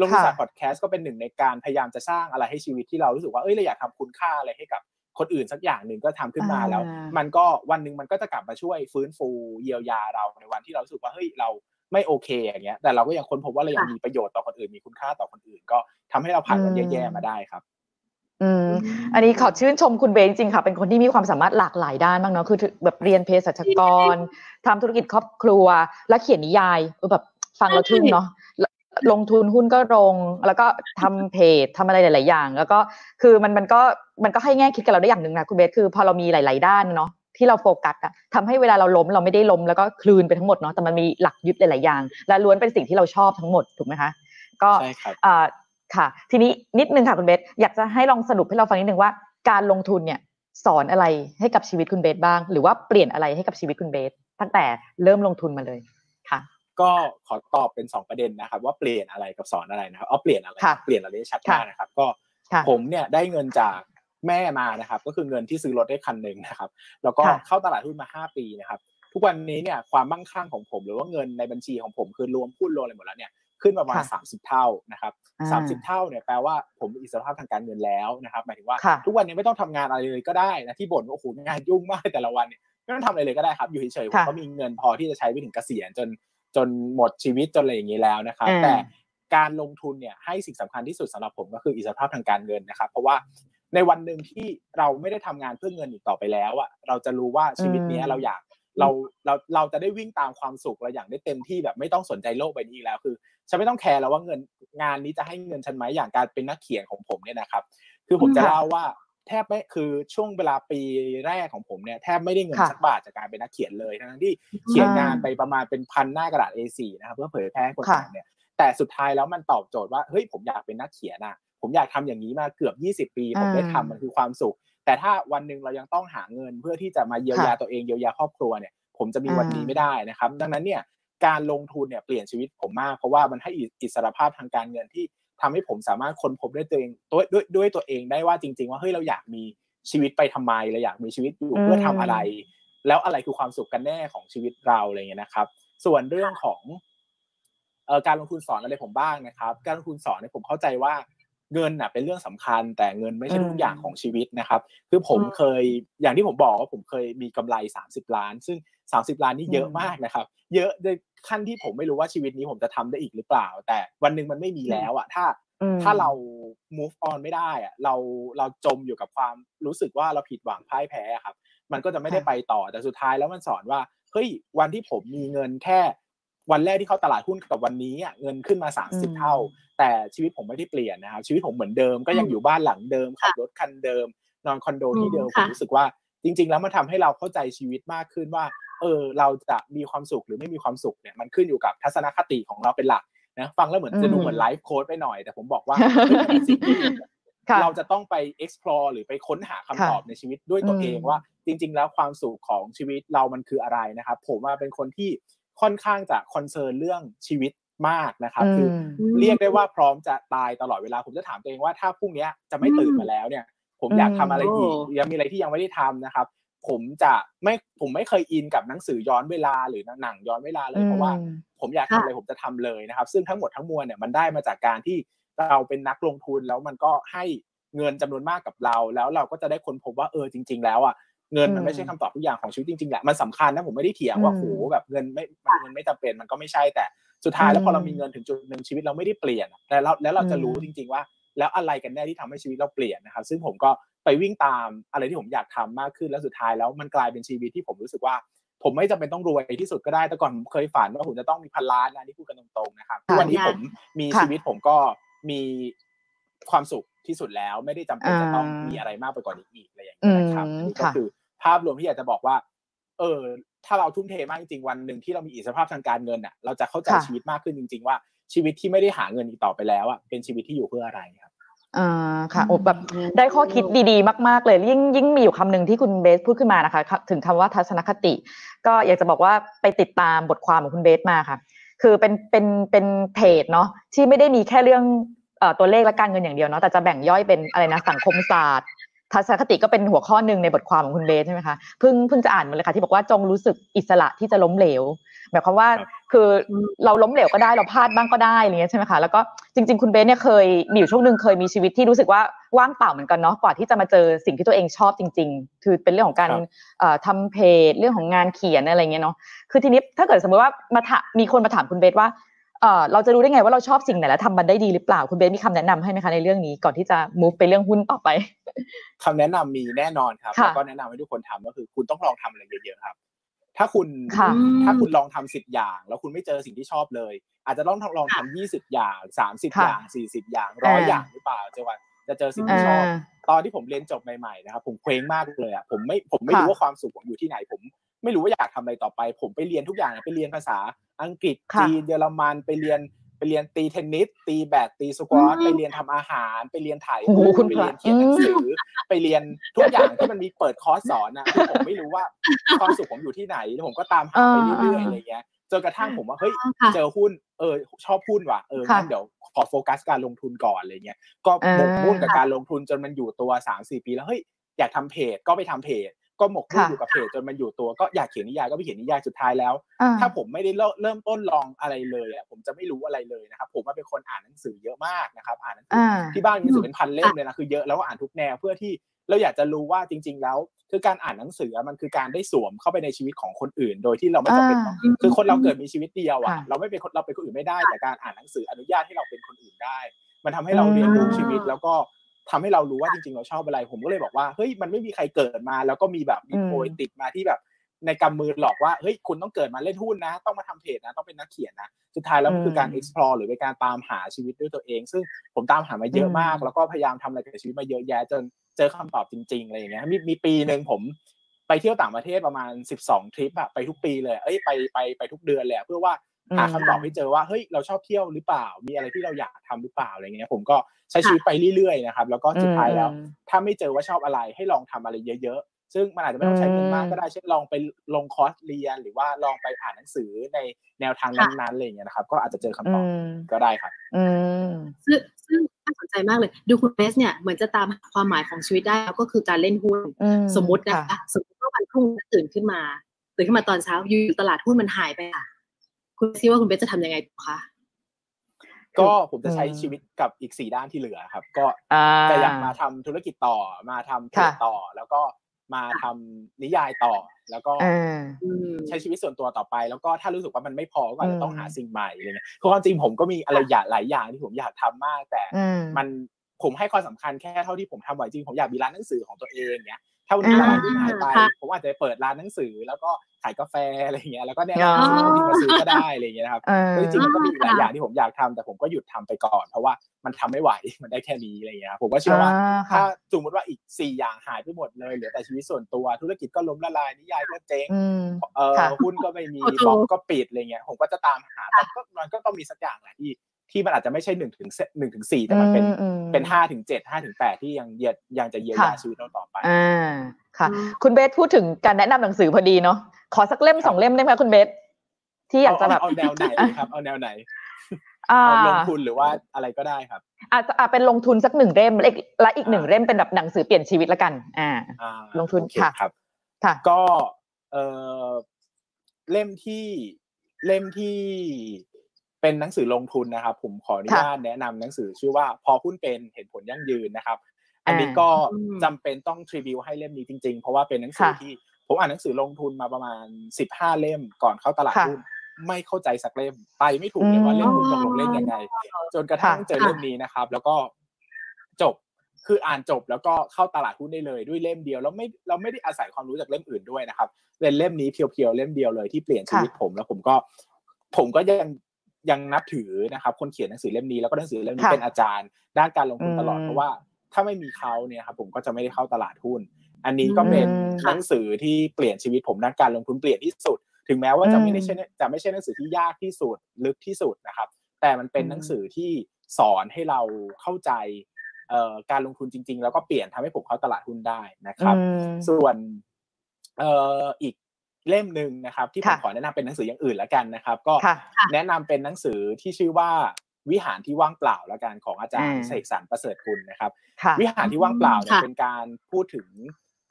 ลงทุนศาสตร์พอดแคสต์ก็เป็นหนึ่งในการพยายามจะสร้างอะไรให้ชีวิตที่เรารู้สึกว่าเอ้ยเราอยากทำคุณค่าอะไรให้กับคนอื่นสักอย่างหนึ่งก็ทำขึ้นมาอ่าแล้ว มันก็วันหนึ่งมันก็จะกลับมาช่วยฟื้นฟูเยียวยาเราในวันที่เรารู้สึกว่าเฮ้ยเราไม่โอเคอย่างเงี้ยแต่เราก็ยังค้นพบว่าเรายังค่ะมีประโยชน์ต่อคนอื่นมีคุณค่าต่อคนอื่น ก็ทำให้เราผ่านวันแย่ๆมาได้ครับอืมอันนี้ขอชื่นชมคุณเบนจริงๆค่ะ เป็นคนที่มีความสามารถหลากหลายด้านมากเนาะคือถึงแบบเรียนเภสัชกรทำธุรกิจครอบครัว และเขียนนิยายเออแบบฟังแล้วทึ่งเนาะแล้วลงทุนหุ้นก็ลง แล้วก็ทำเพจทำอะไรหลาย ๆ อย่าง แล้วก็คือมันมันก็มันก็ให้แง่คิดกับเราได้อย่างหนึ่งนะคุณเบสคือพอเรามีหลาย ๆ ด้านเนาะที่เราโฟกัสอะทำให้เวลาเราล้มเราไม่ได้ล้มแล้วก็คลืนไปทั้งหมดเนาะแต่มันมีหลักยึดหลาย ๆ อย่าง และล้วนเป็นสิ่งที่เราชอบทั้งหมดถูกไหมคะก็ใช่ครับอ่าค่ะ ทีนี้นิดนึงค่ะคุณเบสอยากจะให้ลองสรุปให้เราฟังนิดนึงว่า การลงทุนเนี่ยสอนอะไรให้กับชีวิตคุณเบสบ้าง หรือว่าเปลี่ยนอะไรให้กับชีวิตคุณเบสตั้งแต่เริ่มลงทุนมาเลยค่ะ ก็ขอตอบเป็นสองประเด็นนะครับ ว่าเปลี่ยนอะไรกับสอนอะไรนะครับเอาเปลี่ยนอะไรค่ะเปลี่ยนอะไรได้ชัดมากค่ะนะครับ ก็ค่ะผมเนี่ยได้เงินจากแม่มานะครับ ก็คือเงินที่ซื้อรถได้คันหนึ่งนะครับ แล้วก็ค่ะเข้าตลาดหุ้นมาห้าปีนะครับ ทุกวันนี้เนี่ยความมั่งคั่งของผม หรือว่าเงินในบัญชีของผมคือรวมหุ้นรวมอะไรหมดแล้วเนี่ยขึ้นมาประมาณค่ะสามสิบเท่านะครับอ่าสามสิบเท่าเนี่ยแปลว่าผมมีอิสรภาพทางการเงินแล้วนะครับหมายถึงว่าค่ะทุกวันนี้ไม่ต้องทำงานอะไรเลยก็ได้นะที่บ่นว่าโอ้โหงานยุ่งมากแต่ละวันเนี่ยไม่ต้องทำอะไรเลยก็ได้ครับอยู่เฉยๆผมค่ะก็มีเงินพอที่จะใช้ไปถึงเกษียณจน จนหมดชีวิตจนอะไรอย่างนี้แล้วนะครับอ่าแต่การลงทุนเนี่ยให้สิ่งสำคัญที่สุดสำหรับผมก็คืออิสรภาพทางการเงินนะครับ เพราะว่าในวันหนึ่งที่เราไม่ได้ทำงานเพื่อเงินอีกต่อไปแล้วอะเราจะรู้ว่าชีวิตเนี้ยเราอยากเราเราเราจะได้วิ่งตามความสุขเราอยากได้เต็มที่แบบไม่ต้องสนใจโลกใบนี้อีกแล้วคือฉันไม่ต้องแคร์แล้วว่าเงินงานนี้จะให้เงินฉันไหมอย่างการเป็นนักเขียนของผมเนี่ยนะครับ คือผมจะค่ะเล่าว่า แทบไม่คือช่วงเวลาปีแรกของผมเนี่ยแทบไม่ได้เงินค่ะสักบาทจากการเป็นนักเขียนเลยทั้งที่เขียนงานไปประมาณเป็นพันหน้ากระดาษ A4 นะครับเพื่อเผยแพร่ให้คนค่ะอ่านเนี่ยแต่สุดท้ายแล้วมันตอบโจทย์ว่าเฮ้ยผมอยากเป็นนักเขียนอะผมอยากทำอย่างนี้มาเกือบ 20 ปี ผมได้ทำมันคือความสุข แต่ถ้าวันหนึ่งเรายังต้องหาเงินเพื่อที่จะมาเยียวยาค่ะตัวเองเยียวยาครอบครัวเนี่ยผมจะมีวันนี้อ่าไม่ได้นะครับ ดังนั้นเนี่ยการลงทุนเนี่ยเปลี่ยนชีวิตผมมากเพราะว่ามันให้อิสรภาพทางการเงินที่ ทำให้ผมสามารถค้นพบด้วยตัวเองด้วยด้วยด้วยตัวเองได้ว่าจริง ๆ ว่าเฮ้ยเราอยากมีชีวิตไปทำไมเราอยากมีชีวิตอยู่เพื่อทำอะไร แล้วอะไรคือความสุขกันแน่ของชีวิตเราอะไรเงี้ยนะครับ ส่วนเรื่องของเอ่อการลงทุนสอนอะไรผมบ้างนะครับ การลงทุนสอนเนี่ยผมเข้าใจว่า เงินน่ะเป็นเรื่องสำคัญ แต่เงินไม่ใช่ทุกอย่างของชีวิตนะครับ คือผมอืมเคยอย่างที่ผมบอกว่าผมเคยมีกำไร 30 ล้าน ซึ่ง 30 ล้านนี่เยอะอืมมากนะครับ เยอะในขั้นที่ผมไม่รู้ว่าชีวิตนี้ผมจะทำได้อีกหรือเปล่า แต่วันหนึ่งมันไม่มีแล้วอะถ้าอืมถ้าเรา move on ไม่ได้อะเราเราจมอยู่กับความรู้สึกว่าเราผิดหวังพ่ายแพ้อะครับ มันก็จะไม่ได้ค่ะไปต่อแต่สุดท้ายแล้วมันสอนว่าเฮ้ยวันที่ผมมีเงินแค่ วันแรกที่เข้าตลาดหุ้นกับวันนี้อะเงินขึ้นมาอืม30 เท่า แต่ชีวิตผมไม่ได้เปลี่ยนนะครับชีวิตผมเหมือนเดิมก็ยังอยู่บ้านหลังเดิมขับรถคันเดิม นอนคอนโดที่เดิมอืมผมค่ะรู้สึกว่า จริง ๆ แล้วมันทำให้เราเข้าใจชีวิตมากขึ้นว่า เออเราจะมีความสุขหรือไม่มีความสุขเนี่ยมันขึ้นอยู่กับทัศนคติของเราเป็นหลักนะฟังแล้วเหมือนจะดูอืมเหมือนไลฟ์โค้ดไปหน่อย แต่ผมบอกว่าเฮ้ยมันเป็นสิ่งที่ค่ะเราจะต้องไป explore หรือไปค้นหาคำตอบในชีวิตด้วยตัวอืมเองว่า จริง ๆ แล้วความสุขของชีวิตเรามันคืออะไรนะครับ ผมว่าเป็นคนที่ค่อนข้างจะคอนเซิร์นเรื่องชีวิต มากนะครับ คือมเรียกได้ว่าพร้อมจะตายตลอดเวลาผมจะถามตัวเองว่าถ้าพรุ่งเนี้ยจะไม่ตื่นมาแล้วเนี่ย ผมอยากทำอะไรอีกโอ้ยังมีอะไรที่ยังไม่ได้ทำนะครับ ผมจะไม่ผมไม่เคยอินกับหนังสือย้อนเวลาหรือหนังย้อนเวลาเลยเพราะว่า ผมอยากทำค่ะอะไรผมจะทำเลยนะครับ ซึ่งทั้งหมดทั้งมวลเนี่ยมันได้มาจากการที่เราเป็นนักลงทุนแล้วมันก็ให้เงินจำนวนมากกับเรา แล้วเราก็จะได้ค้นพบว่าเออจริง ๆ แล้วอะเงินมันไม่ใช่คำตอบทุกอย่างของชีวิตจริงๆแหละมันสำคัญนะผมไม่ได้เถียงว่าอืมโหแบบเงินไม่มันเงินไม่จำเป็นมันก็ไม่ใช่แต่ สุดท้ายแล้วอืมพอเรามีเงินถึงจุดหนึ่งชีวิตเราไม่ได้เปลี่ยนแต่เราแล้วเราจะรู้อืมจริง ๆ ว่า แล้วอะไรกันแน่ที่ทำให้ชีวิตเราเปลี่ยนนะครับซึ่งผมก็ไปวิ่งตามอะไรที่ผมอยากทำมากขึ้นแล้วสุดท้ายแล้วมันกลายเป็นชีวิตที่ผมรู้สึกว่า ผมไม่จำเป็นต้องรวยที่สุดก็ได้แต่ก่อนผมเคยฝันว่าผมจะต้องมีพันล้านนะนี่พูดกันตรงๆนะครับทุกวันนี้ผมมีค่ะชีวิตผมก็มีความสุขที่สุดแล้วไม่ได้จำเป็นจะต้องอ่ามีมีอะไรมากไปกว่านี้อีกอะไรอย่างเงี้ยนะครับอืมอันนี้ก็ค่ะคือภาพรวมที่อยากจะบอกว่า เออ ถ้าเราทุ่มเทมากจริงๆวันหนึ่งที่เรามีอิสรภาพทางการเงินอะเราจะเข้าใจค่ะชีวิตมากขึ้นจริง ๆ ว่าชีวิตที่ไม่ได้หาเงินอีกต่อไปแล้วอะเป็นชีวิตที่อยู่เพื่ออะไรครับอ่าค่ะโอ้แบบได้ข้อคิดดีๆ มากๆเลยยิ่งยิ่งมีอยู่คำหนึ่งที่คุณเบสพูดขึ้นมานะคะ ถึงคำว่าทัศนคติ ก็อยากจะบอกว่าไปติดตามบทความของคุณเบสมาค่ะ คือเป็นเป็นเป็นเพจเนาะที่ไม่ได้มีแค่เรื่องเอ่อตัวเลขและการเงินอย่างเดียวเนาะแต่จะแบ่งย่อยเป็นอะไรนะสังคมศาสตร์ ทัศนคติก็เป็นหัวข้อหนึ่งในบทความของคุณเบสใช่ไหมคะเพิ่งเพิ่งจะอ่านมาเลยค่ะที่บอกว่าจงรู้สึกอิสระที่จะล้มเหลวหมายความว่าครับคือเราล้มเหลวก็ได้เราพลาดบ้างก็ได้อะไรเงี้ยใช่ไหมคะแล้วก็จริง ๆ คุณเบสเนี่ยเคยมีอยู่ช่วงหนึ่งเคยมีชีวิตที่รู้สึกว่าว่างเปล่าเหมือนกันเนาะกว่าที่จะมาเจอสิ่งที่ตัวเองชอบจริง ๆ คือเป็นเรื่องของการครับเอ่อทำเพจเรื่องของงานเขียนอะไรเงี้ยเนาะคือทีนี้ถ้าเกิดสมมติว่ามาถามีคนมาถามคุณเบสว่า เออเราจะรู้ได้ไงว่าเราชอบสิ่งไหนและทำมันได้ดีหรือเปล่าคุณเบสมีคำแนะนำให้ไหมคะในเรื่องนี้ก่อนที่จะ move ไปเรื่องหุ้นต่อไปคำแนะนำมีแน่นอนครับค่ะแล้วก็แนะนำให้ทุกคนทำก็คือ คุณต้องลองทำอะไรเยอะๆครับ ถ้าคุณค่ะถ้าคุณลองทำสิบอย่าง แล้วคุณไม่เจอสิ่งที่ชอบเลย อาจจะต้องลองทำยี่สิบอย่างสามสิบค่ะอย่างสี่สิบอย่างร้อยอ่าอย่างหรือเปล่าจะว่าจะเจอสิ่งอ่าที่ชอบตอนที่ผมเรียนจบใหม่ๆนะครับผมเคว้งมากเลยอะผมไม่ผมไม่ค่ะรู้ว่าความสุขผมอยู่ที่ไหนผม ไม่รู้ว่าอยากทำอะไรต่อไป ผมไปเรียนทุกอย่างนะไปเรียนภาษาอังกฤษค่ะจีนเยอรมันไปเรียนไปเรียนตีเทนนิสตีแบดตีสควอชอืมไปเรียนทำอาหาร ไปเรียนถ่ายรูปโอ้โหคุณพระเรียนเขียนหนังสือ ไปเรียนทุกอย่างที่มันมีเปิดคอร์สสอนนะคือผมไม่รู้ว่าความสุขผมอยู่ที่ไหนแล้วผมก็ตามหาไปเรื่อยๆอะไรเงี้ยจนกระทั่งผมว่าเฮ้ยค่ะเจอหุ้นเออชอบหุ้นว่ะเออค่ะงั้นเดี๋ยวขอโฟกัสการลงทุนก่อนอะไรเงี้ยก็หมกมุ่นกับการลงทุนจนมันอยู่ตัวสามสี่ปีแล้วเฮ้ยอยากทำเพจก็ไปทำเพจ ก็หมกมุ่นค่ะอยู่กับเพจจนมันอยู่ตัวก็อยากเขียนนิยายก็ไปเขียนนิยายสุดท้ายแล้วอ่าถ้าผมไม่ได้เริ่มเริ่มต้นลองอะไรเลยอะผมจะไม่รู้อะไรเลยนะครับผมว่าเป็นคนอ่านหนังสือเยอะมากนะครับ อ่านหนังสืออ่าที่บ้านมีหนังสือเป็นพันเล่มเลยนะคือเยอะแล้วก็อ่านทุกแนวเพื่อที่เราอยากจะรู้ว่าจริง ๆ แล้ว คือการอ่านหนังสือมันคือการได้สวมเข้าไปในชีวิตของคนอื่น โดยที่เราไม่จำเป็นต้องอ่าคือคนเราเกิดมีชีวิตเดียวอะค่ะเราไม่เป็นคนเราเป็นคนอื่นไม่ได้แต่การอ่านหนังสืออนุญาตให้เราเป็นคนอื่นได้ มันทำให้เราเรียนรู้ชีวิตแล้วก็ ทำให้เรารู้ว่าจริงๆเราชอบอะไร ผมก็เลยบอกว่าเฮ้ยมันไม่มีใครเกิดมา แล้วก็มีแบบมีอืมโพยติดมาที่แบบในกำมือหลอกว่าเฮ้ยคุณต้องเกิดมาเล่นหุ้นนะ ต้องมาทำเพจนะต้องเป็นนักเขียนนะสุดท้ายแล้วมันคือการ explore หรือเป็นการตามหาชีวิตด้วยตัวเอง ซึ่งผมตามหามาเยอะมาก แล้วก็พยายามทำอะไรกับชีวิตมาเยอะแยะจนเจอคำตอบจริงๆอะไรอย่างเงี้ยมีมีปีหนึ่งผมไปเที่ยวต่างประเทศประมาณ 12 ทริปอะไปทุกปีเลยเอ้ยไปไปไปทุกเดือนเลยอะเพื่อว่า หาคำตอบให้เจอว่าเฮ้ยเราชอบเที่ยวหรือเปล่า มีอะไรที่เราอยากทำหรือเปล่าอะไรเงี้ยผมก็ใช้ชีวิตไปเรื่อยๆนะครับแล้วก็สุดท้ายแล้วอืมถ้าไม่เจอว่าชอบอะไรให้ลองทำอะไรเยอะ ๆ ซึ่งมันอาจจะไม่ต้องใช้เงินมากก็ได้เช่นลองไปลงคอร์สเรียน หรือว่าลองไปอ่านหนังสือในแนวทางนั้นๆอะไรอย่างเงี้ยนะครับ ก็อาจจะเจอคำตอือบมก็ได้ครับอืมซึ่งซึ่งน่าสนใจมากเลย ดูคุณเบสเนี่ยเหมือนจะตามหาความหมายของชีวิตได้แล้วก็คือการเล่นหุ้นอืสมมตินะคะสมมติว่าวันพรุ่งนี้ตื่นขึ้นมาตื่นขึ้นมาตอนเช้าอยู่ๆตลาดหุ้นมันหายไปค่ะ คุณคิดว่าคุณเบสจะทำยังไงต่อคะก็ผมจะใช้อืมชีวิตกับอีกสี่ด้านที่เหลือครับ ก็อ่าจะอยากมาทำธุรกิจต่อมาทำเพจค่ะต่อ แล้วก็มาทำนิยายต่อ แล้วก็อ่าอืมใช้ชีวิตส่วนตัวต่อไป แล้วก็ถ้ารู้สึกว่ามันไม่พอก็อาจอืจะมต้องหาสิ่งใหม่อะไรเงี้ยคือความจริงผมก็มีอะไรอย่างหลายอย่างที่ผมอยากทำมาก แต่อืมมันผมให้ความสำคัญแค่เท่าที่ผมทำไหวจริงผมอยากมีร้านหนังสือของตัวเองเนี้ยถ้าวันนี้ตอ่าลาดหุ้นหายไปค่ะผมอาจจะเปิดร้านหนังสือ แล้วก็ ขายกาแฟอะไรอย่างเงี้ยแล้วก็แนะอ๋อนำซื้อที่มาซื้อก็ได้อะไรอย่างเงี้ยนะครับเออแล้วจริงๆมันก็มีอีกหลายค่ะอย่างที่ผมอยากทำแต่ผมก็หยุดทำไปก่อน เพราะว่ามันทำไม่ไหวมันได้แค่นี้อะไรอย่างเงี้ยครับผมก็เชื่อว่าค่ะถ้าสมมติว่าอีกสี่อย่างหายไปหมดเลยเหลือแต่ชีวิตส่วนตัวธุรกิจก็ล้มละลายนิยายก็เจ๊งอืมเออค่ะหุ้นก็ไม่มีโอ้โหบล็อกก็ปิดอะไรเงี้ยผมก็จะตามหาแต่ก็มันก็ต้องมีสักอย่างแหละที่ ที่มันอาจจะไม่ใช่หนึ่งถึงหนึ่งถึงสี่แต่มันเป็นอือืมเป็นห้าถึงเจ็ดห้าถึงแปดที่ยังเยียยังจะเยียวยาค่ะชีวิตเราต่อไปอ่าค่ะอืมคุณเบสพูดถึงการแนะนำหนังสือพอดีเนาะขอสักเล่มครับสองเล่มได้ไหมคะคุณเบสที่อยากจะแบบเอาเอาแนวไหนดีครับ เอาแนวไหนอ่าเอาลงทุนหรือว่าอะไรก็ได้ครับ อาจจะอ่าเป็นลงทุนสักหนึ่งเล่มและอีกและอีกหนึ่งอ่าเล่มเป็นแบบหนังสือเปลี่ยนชีวิตละกัน อ่าอ่าลงทุนโอเค่ะครับ ค่ะ ก็เออเล่มที่เล่มที่ เป็นหนังสือลงทุนนะครับ ผมขออนุญาตแนะนำหนังสือชื่อว่าพอหุ้นเป็นเห็นผลยั่งยืนนะครับ อันนี้ก็อืมจำเป็นต้องทริบิวให้เล่มนี้จริงๆ เพราะว่าเป็นหนังสือค่ะที่ผมอ่านหนังสือลงทุนมาประมาณสิบห้าเล่มก่อนเข้าตลาดค่ะหุ้นไม่เข้าใจสักเล่มไปไม่ถูกเลยว่าเล่มหุ้นตกลงเล่นยังไง จนกระทั่งค่ะเจอเล่มนี้นะครับ แล้วก็จบคืออ่านจบแล้วก็เข้าตลาดหุ้นได้เลยด้วยเล่มเดียวแล้วไม่เราไม่ได้อาศัยความรู้จากเล่มอื่นด้วยนะครับเป็นเล่มนี้เพียวๆเล่มเดียวเลยที่เปลี่ยนชีวิตผมแล้วผมก็ ผมก็ยัง ยังนับถือนะครับคนเขียนหนังสือเล่มนี้แล้วก็หนังสือเล่มนี้ค่ะเป็นอาจารย์ ด้านการลงทุนตลอดอืมเพราะว่าถ้าไม่มีเขาเนี่ยครับผมก็จะไม่ได้เข้าตลาดหุ้น อันนี้ก็เป็นอืมหนังสือที่เปลี่ยนชีวิตผมด้านการลงทุนเปลี่ยนที่สุด ถึงแม้ว่าจะไม่ได้อืมใช่จะไม่ใช่หนังสือที่ยากที่สุดลึกที่สุดนะครับ แต่มันเป็นอืมหนังสือที่สอนให้เราเข้าใจเอ่อการลงทุนจริง ๆ แล้วก็เปลี่ยนทำให้ผมเข้าตลาดหุ้นได้นะครับอืมส่วนเอ่ออีก เล่มหนึ่งนะครับ ที่ผมค่ะขอแนะนำเป็นหนังสืออย่างอื่นแล้วกันนะครับ ก็ค่ะแนะนำเป็นหนังสือที่ชื่อว่าวิหารที่ว่างเปล่าแล้วกันของอาจารย์อ่าเสกสรรประเสริฐกุลนะครับค่ะวิหารที่ว่างเปล่าเนี่ยค่ะเป็นการพูดถึง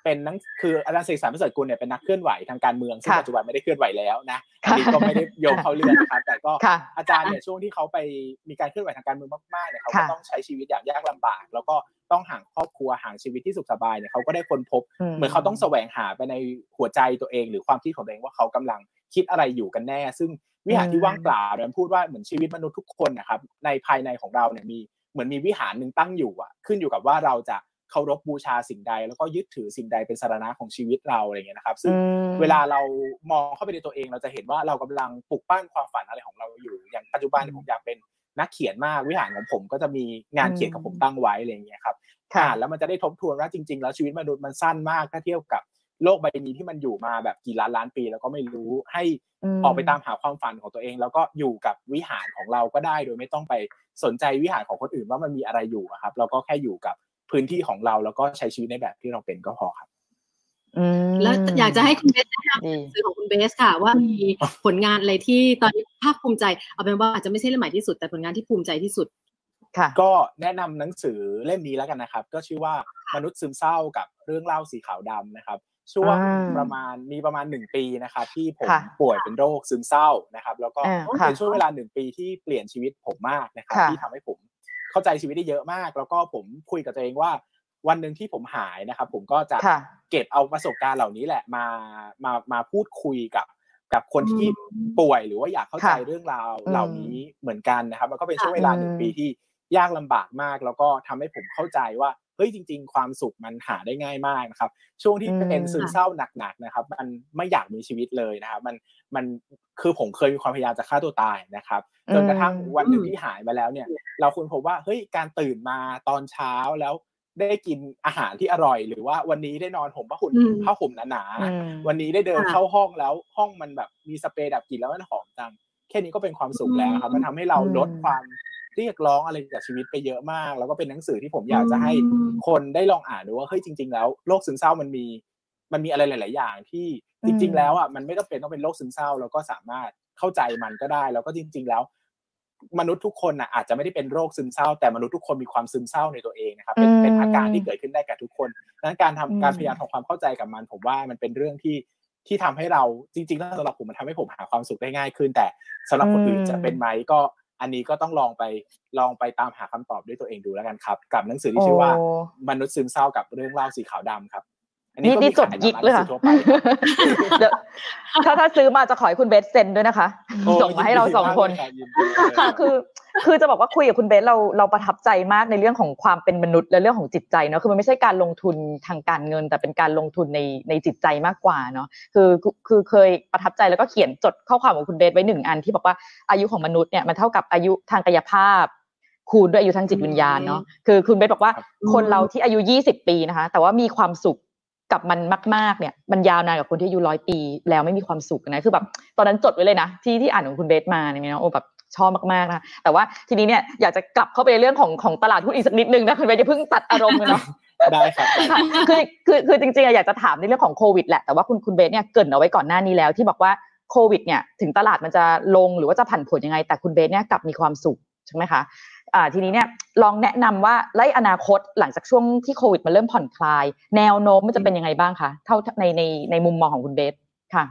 เป็นหนังคืออาจารย์เสกสรรประเสริฐกุลเนี่ยเป็นนักเคลื่อนไหวทางการเมืองซึ่งค่ะปัจจุบันไม่ได้เคลื่อนไหวแล้วนะอันค่ะนี้ก็ไม่ได้โยงเข้าเรื่องนะครับแต่ก็ค่ะอาจารย์เนี่ยช่วงที่เขาไปมีการเคลื่อนไหวทางการเมืองมากๆเนี่ยเขาก็ค่ะต้องใช้ชีวิตอย่างยากลำบาก แล้วก็ต้องห่างครอบครัวห่างชีวิตที่สุขสบายเนี่ยเขาก็ได้ค้นพบ เหมือนเขาต้องแสวงหาไปในหัวใจตัวเอง หรือความคิดของตัวเองว่าเขากำลังคิดอะไรอยู่กันแน่ ซึ่งวิหารที่ว่างเปล่าเนี่ยมันพูดว่าเหมือนชีวิตมนุษย์ทุกคนนะครับในภายในของเราเนี่ยมีเหมือนมีวิหารหนึ่งตั้งอยู่อะขึ้นอยู่กับว่าเราจะ เคารพบูชาสิ่งใด แล้วก็ยึดถือสิ่งใดเป็นสารณะของชีวิตเราอะไรอย่างเงี้ยนะครับ ซึ่งอืมเวลาเรามองเข้าไปในตัวเองเราจะเห็นว่าเรากำลังปลุกปั้นความฝันอะไรของเราอยู่ อย่างปัจจุบันผมอยากเป็นนักเขียนมากวิหารของผมก็จะมีงานเขียนของผมตั้งไว้อะไรอย่างเงี้ยครับค่ะอ่านแล้วมันจะได้ทบทวนว่าจริง ๆ แล้วชีวิตมนุษย์มันสั้นมากถ้าเทียบกับโลกใบนี้ที่มันอยู่มาแบบกี่ล้านล้านปีแล้วก็ไม่รู้ให้มออกไปตามหาความฝันของตัวเอง แล้วก็อยู่กับวิหารของเราก็ได้โดยไม่ต้องไปสนใจวิหารของคนอื่นว่ามันมีอะไรอยู่อะครับ เราก็แค่อยู่กับ พื้นที่ของเราแล้วก็ใช้ชีวิตในแบบที่เราเป็นก็พอครับอืมแล้วอยากจะให้คุณเบสแนะนำดีหนังสือของคุณเบสค่ะ ว่ามีผลงานอะไรที่ตอนนี้ภาคภูมิใจ เอาเป็นว่าอาจจะไม่ใช่เล่มใหม่ที่สุดแต่ผลงานที่ภูมิใจที่สุดค่ะ ก็แนะนำหนังสือเล่มนี้แล้วกันนะครับ ก็ชื่อว่ามนุษย์ซึมเศร้ากับเรื่องเล่าสีขาวดำนะครับ ช่วงอ่าประมาณมีประมาณหนึ่งปีนะครับ ที่ผมค่ะป่วยเป็นโรคซึมเศร้านะครับ แล้วก็อ่าค่ะเป็นช่วงเวลาหนึ่งปีที่เปลี่ยนชีวิตผมมากนะครับค่ะที่ทำให้ผม เข้าใจชีวิตได้เยอะมาก แล้วก็ผมคุยกับตัวเองว่า วันหนึ่งที่ผมหายนะครับ ผมก็จะค่ะเก็บเอาประสบการณ์เหล่านี้แหละมามามาพูดคุยกับกับคนที่ป่วยหรือว่าอยากเข้าใจค่ะเรื่องราวอืมเหล่านี้เหมือนกันนะครับ มันก็เป็นช่วงเวลาหนึ่งอืมปีที่ยากลำบากมาก แล้วก็ทำให้ผมเข้าใจว่า เฮ้ยจริง ๆ ความสุขมันหาได้ง่ายมากนะครับ ช่วงที่อืมเป็นซึมเศร้าหนักๆนะครับ มันไม่อยากมีชีวิตเลยนะครับมันมันคือผมเคยมีความพยายามจะฆ่าตัวตายนะครับจนกระทั่งวันหนึ่งที่หายมาแล้วเนี่ย เราควรพบว่าเฮ้ยการตื่นมาตอนเช้าแล้วได้กินอาหารที่อร่อย หรือว่าวันนี้ได้นอนห่มผ้าห่มอืมผ้าห่มหนาอืมๆวันนี้ได้เดินค่ะเข้าห้องแล้วห้องมันแบบมีสเปรย์ดับกลิ่นแล้วมันหอมจังแค่นี้ก็เป็นความสุขแล้วครับ มันทำให้เราอืมลดความ เรียกร้องอะไรจากชีวิตไปเยอะมาก แล้วก็เป็นหนังสือที่ผมอยากจะให้อืมคนได้ลองอ่านดูว่าเฮ้ยจริง ๆ แล้วโรคซึมเศร้ามันมี มันมีอะไรหลาย ๆ อย่างที่จริง ๆ แล้วอะมันไม่ต้องเป็นต้องเป็นโรคซึมเศร้าแล้วก็สามารถเข้าใจมันก็ได้ แล้วก็จริง ๆ แล้ว มนุษย์ทุกคนน่ะอาจจะไม่ได้เป็นโรคซึมเศร้า แต่มนุษย์ทุกคนมีความซึมเศร้าในตัวเองนะครับเป็นอืมเป็นอาการที่เกิดขึ้นได้กับทุกคนดังนั้นการทำอืมการพยายามทำความเข้าใจกับมัน ผมว่ามันเป็นเรื่องที่ที่ทำให้เราจริงๆแล้วสำหรับผมมันทำให้ผมหาความสุขได้ง่ายขึ้น แต่สำหรับคนอื่นอืมจะเป็นไหมก็ อันนี้ก็ต้องลองไปลองไปตามหาคำตอบด้วยตัวเองดูแล้วกันครับ กับหนังสือที่ชื่อว่าโอ้มนุษย์ซึมเศร้ากับเรื่องเล่าสีขาวดำครับอั นนี่ก็นี่มีจดขายยิกเลยค่ะตามร้านหนังสือทั่วไปครับเดี๋ยวถ้าถ้าซื้อมาจะขอให้คุณเบสเซ็นด้วยนะคะโอ้ส่งมาให้เราสองคนยิดีมากเลยรับยินดีเลยค่ะคือคือจะบอกว่าคุยกับคุณเบสเราเราประทับใจมากในเรื่องของความเป็นมนุษย์ และเรื่องของจิตใจเนาะคือมันไม่ใช่การลงทุนทางการเงิน แต่เป็นการลงทุนในในจิตใจมากกว่าเนาะคือคือคือเคยประทับใจแล้วก็เขียนจดข้อความของคุณเบสไว้หนึ่งอันที่บอกว่าอายุของมนุษย์เนี่ยมันเท่ากับอายุทางกายภาพคูณด้วยอายุทางจิตวิญญาณเนาะคือคุณเบสบอกว่าครับคนเราที่อายุ 20 ปีนะคะ แต่ว่ามีความสุข กับมันมากๆเนี่ยมันยาวนานกว่าคนที่อายุร้อยปี แล้วไม่มีความสุขนะคือแบบตอนนั้นจดไว้เลยนะ ที่ที่อ่านของคุณเบสมาเนี่ยนะโอ้แบบชอบมากๆนะแต่ว่าทีนี้เนี่ยอยากจะกลับเข้าไปในเรื่องของของตลาดหุ้นอีกสักนิดนึงนะคุณเบสจะเพิ่งตัดอารมณ์เลยเนาะได้ครับได้ค่ะคือคือคือจริงๆอะอยากจะถามในเรื่องของโควิดแหละแต่ว่าคุณคุณเบสเนี่ยเกรินเอาไว้ก่อนหน้านี้แล้วที่บอกว่าโควิดเนี่ยถึงตลาดมันจะลงหรือว่าจะผันผวนยังไง แต่คุณเบสเนี่ยกลับมีความสุขใช่ไหมคะอ่า ทีนี้เนี่ยลองแนะนำว่าไล่อนาคตหลังจากช่วงที่โควิดมันเริ่มผ่อนคลาย แนวโน้มมันจะเป็นยังไงบ้างคะเท่าในในในมุมมองของคุณเบสค่ะ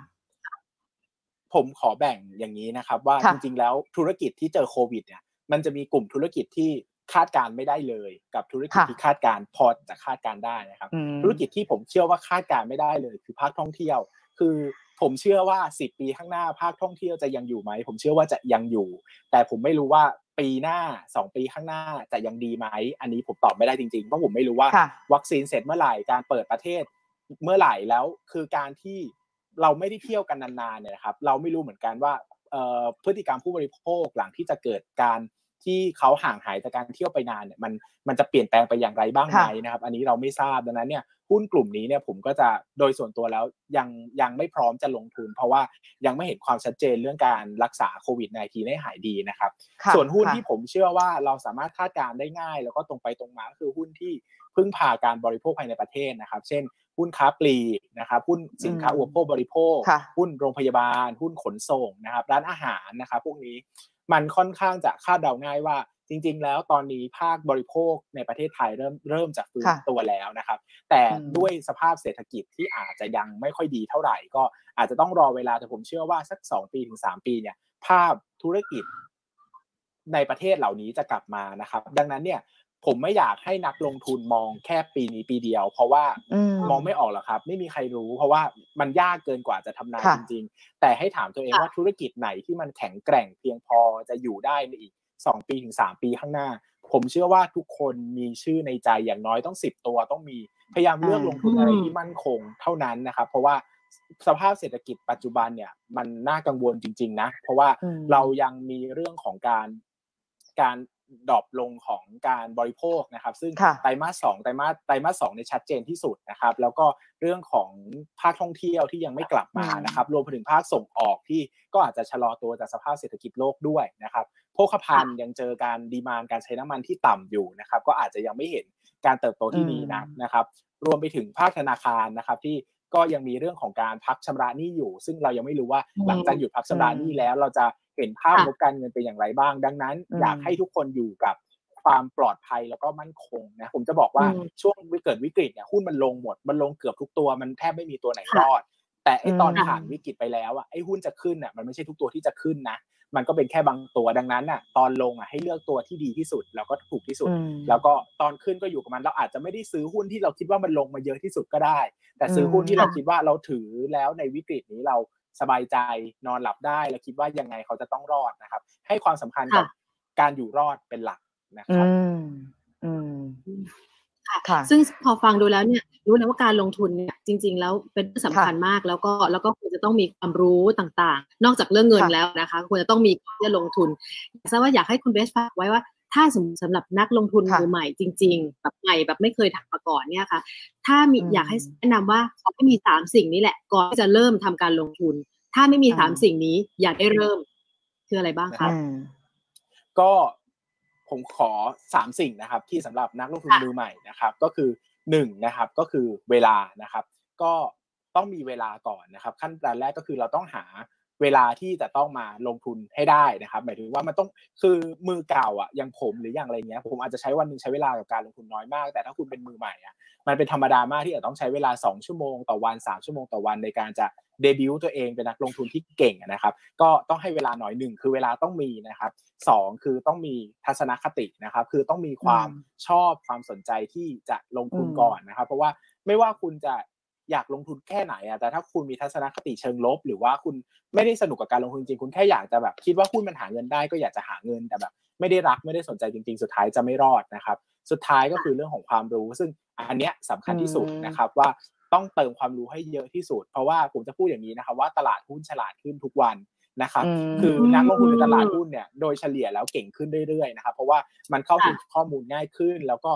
ผมขอแบ่งอย่างนี้นะครับ ว่าค่ะจริงๆแล้วธุรกิจที่เจอโควิดเนี่ยมันจะมีกลุ่มธุรกิจที่คาดการณ์ไม่ได้เลย กับธุรกิจค่ะที่คาดการณ์พอจะคาดการณ์ได้นะครับอืมธุรกิจที่ผมเชื่อว่าคาดการณ์ไม่ได้เลย คือภาคท่องเที่ยว คือ ผมเชื่อว่า 10 ปีข้างหน้าภาคท่องเที่ยวจะยังอยู่ไหม ผมเชื่อว่าจะยังอยู่ แต่ผมไม่รู้ว่าปีหน้า 2 ปีข้างหน้าจะยังดีไหม อันนี้ผมตอบไม่ได้จริงๆ เพราะผมไม่รู้ว่าค่ะวัคซีนเสร็จเมื่อไหร่ การเปิดประเทศเมื่อไหร่แล้ว คือการที่เราไม่ได้เที่ยวกันนานๆเนี่ยนะครับ เราไม่รู้เหมือนกันว่าเอ่อพฤติกรรมผู้บริโภคหลังที่จะเกิดการ ที่เขาห่างหายจากการเที่ยวไปนานเนี่ยมันมันจะเปลี่ยนแปลงไปอย่างไรบ้างไหมนะครับอันนี้เราไม่ทราบดังนั้นเนี่ยหุ้นกลุ่มนี้เนี่ยผมก็จะโดยส่วนตัวแล้วยังยังไม่พร้อมจะลงทุน เพราะว่ายังไม่เห็นความชัดเจนเรื่องการรักษาโควิด -19 ให้หายดีนะครับส่วนหุ้นที่ผมเชื่อว่าเราสามารถคาดการได้ง่าย แล้วก็ตรงไปตรงมาคือหุ้นที่พึ่งพาการบริโภคภายในประเทศนะครับ เช่น หุ้นค้าปลีกนะครับหุ้นสินค้าอุปโภคบริโภค หุ้นโรงพยาบาล หุ้นขนส่งนะครับ ร้านอาหารนะครับพวกนี้มันค่อนข้างจะคาดเดาง่ายว่าจริง ๆ แล้วตอนนี้ภาคบริโภคในประเทศไทยเริ่มเริ่มจะฟื้นตัวแล้วนะครับ แต่ด้วยสภาพเศรษฐกิจที่อาจจะยังไม่ค่อยดีเท่าไหร่ ก็อาจจะต้องรอเวลาแต่ผมเชื่อว่าสักสองปีถึงสามปีเนี่ย ภาพธุรกิจในประเทศเหล่านี้จะกลับมานะครับ ดังนั้นเนี่ย ผมไม่อยากให้นักลงทุนมองแค่ปีนี้ปีเดียว เพราะว่ามองไม่ออกหรอกครับ ไม่มีใครรู้ เพราะว่ามันยากเกินกว่าจะทำนายจริง ๆ แต่ให้ถามตัวเองว่าธุรกิจไหนที่มันแข็งแกร่งเพียงพอจะอยู่ได้ในอีกสองปีถึงสามปีข้างหน้า ผมเชื่อว่าทุกคนมีชื่อในใจอย่างน้อยต้องสิบตัวต้องมีพยายามเลือกลงทุนอะไรที่มั่นคงเท่านั้นนะครับ เพราะว่าสภาพเศรษฐกิจปัจจุบันเนี่ย มันน่ากังวลจริง ๆ นะ เพราะว่าเรายังมีเรื่องของการการ ดรอปลงของการบริโภคนะครับ ซึ่งไตรมาสสองไตรมาสไตรมาสสองในชัดเจนที่สุดนะครับ แล้วก็เรื่องของภาคท่องเที่ยวที่ยังไม่กลับมานะครับ รวมไปถึงภาคส่งออกที่ก็อาจจะชะลอตัวจากสภาพเศรษฐกิจโลกด้วยนะครับโภคภัณฑ์ยังเจอการดีมานการใช้น้ำมันที่ต่ำอยู่นะครับ ก็อาจจะยังไม่เห็นการเติบโตที่ดีนะนะครับ รวมไปถึงภาคธนาคารนะครับที่ ก็ยังมีเรื่องของการพักชำระหนี้อยู่ ซึ่งเรายังไม่รู้ว่าหลังจากหยุดพักชำระหนี้แล้ว เราจะเห็นภาพงบการเงินเป็นอย่างไรบ้าง ดังนั้น อยากให้ทุกคนอยู่กับความปลอดภัยแล้วก็มั่นคงนะผมจะบอกว่าช่วงวิกฤตวิกฤตเนี่ยหุ้นมันลงหมด มันลงเกือบทุกตัวมันแทบไม่มีตัวไหนรอด แต่ไอตอนผ่านวิกฤตไปแล้วอะไอหุ้นจะขึ้นอะมันไม่ใช่ทุกตัวที่จะขึ้นนะ มันก็เป็นแค่บางตัวดังนั้นอะตอนลงอะให้เลือกตัวที่ดีที่สุดแล้วก็ถูกที่สุด แล้วก็ตอนขึ้นก็อยู่กับมันเราอาจจะไม่ได้ซื้อหุ้นที่เราคิดว่ามันลงมาเยอะที่สุดก็ได้ แต่ซื้อหุ้นที่เราคิดว่าเราถือแล้วในวิกฤตนี้เราสบายใจนอนหลับได้และคิดว่ายังไงเขาจะต้องรอดนะครับ ให้ความสำคัญกับการอยู่รอดเป็นหลักนะครับอืม ค่ะ ซึ่งพอฟังดูแล้วเนี่ยรู้แล้วว่าการลงทุนเนี่ยจริง ๆ แล้วเป็นสำคัญมากแล้วก็แล้วก็ควรจะต้องมีความรู้ต่างๆ นอกจากเรื่องเงินแล้วนะคะ ควรจะต้องมีการจะลงทุนทราบว่าอยากให้คุณเบสฝากไว้ว่าถ้าสมสำหรับนักลงทุนมือใหม่จริง ๆ แบบใหม่แบบไม่เคยทำมาก่อนเนี่ยค่ะ ถ้ามีอยากให้แนะนำว่าขอให้มีสามสิ่งนี้แหละก่อนที่จะเริ่มทำการลงทุน ถ้าไม่มีสามสิ่งนี้อยากได้เริ่มคืออะไรบ้างคะก็ ผมขอสามสิ่งนะครับ ที่สำหรับนักลงทุนมือใหม่นะครับ ก็คือหนึ่งนะครับก็คือเวลานะครับ ก็ต้องมีเวลาก่อนนะครับ ขั้นตอนแรกก็คือเราต้องหา เวลาที่จะต้องมาลงทุนให้ได้นะครับหมายถึงว่ามันต้องคือมือเก่าอะอย่างผมหรืออย่างอะไรเงี้ยผมอาจจะใช้วันนึงใช้เวลากับการลงทุนน้อยมาก แต่ถ้าคุณเป็นมือใหม่อะมันเป็นธรรมดามากที่จะต้องใช้เวลา 2 ชั่วโมงต่อวัน 3 ชั่วโมงต่อวันในการจะเดบิวต์ตัวเองเป็นนักลงทุนที่เก่งนะครับ ก็ต้องให้เวลาหน่อยหนึ่งคือเวลาต้องมีนะครับสองคือต้องมีทัศนคตินะครับ คือต้องมีความชอบความสนใจที่จะลงทุนก่อนนะครับ เพราะว่าไม่ว่าคุณจะ อยากลงทุนแค่ไหนอะแต่ถ้าคุณมีทัศนคติเชิงลบ หรือว่าคุณไม่ได้สนุกกับการลงทุนจริงคุณแค่อยากจะแบบคิดว่าหุ้นมันหาเงินได้ก็อยากจะหาเงินแต่แบบไม่ได้รักไม่ได้สนใจจริง ๆ สุดท้ายจะไม่รอดนะครับ สุดท้ายก็คือเรื่องของความรู้ ซึ่งอันเนี้ยสำคัญที่สุดนะครับว่าต้องเติมความรู้ให้เยอะที่สุด เพราะว่าผมจะพูดอย่างนี้นะครับว่าตลาดหุ้นฉลาดขึ้นทุกวัน นะครับคือนักลงทุนในตลาดหุ้นเนี่ยโดยเฉลี่ยแล้วเก่งขึ้นเรื่อยๆนะครับเพราะว่ามันเข้าถึงข้อมูลง่ายขึ้น แล้วก็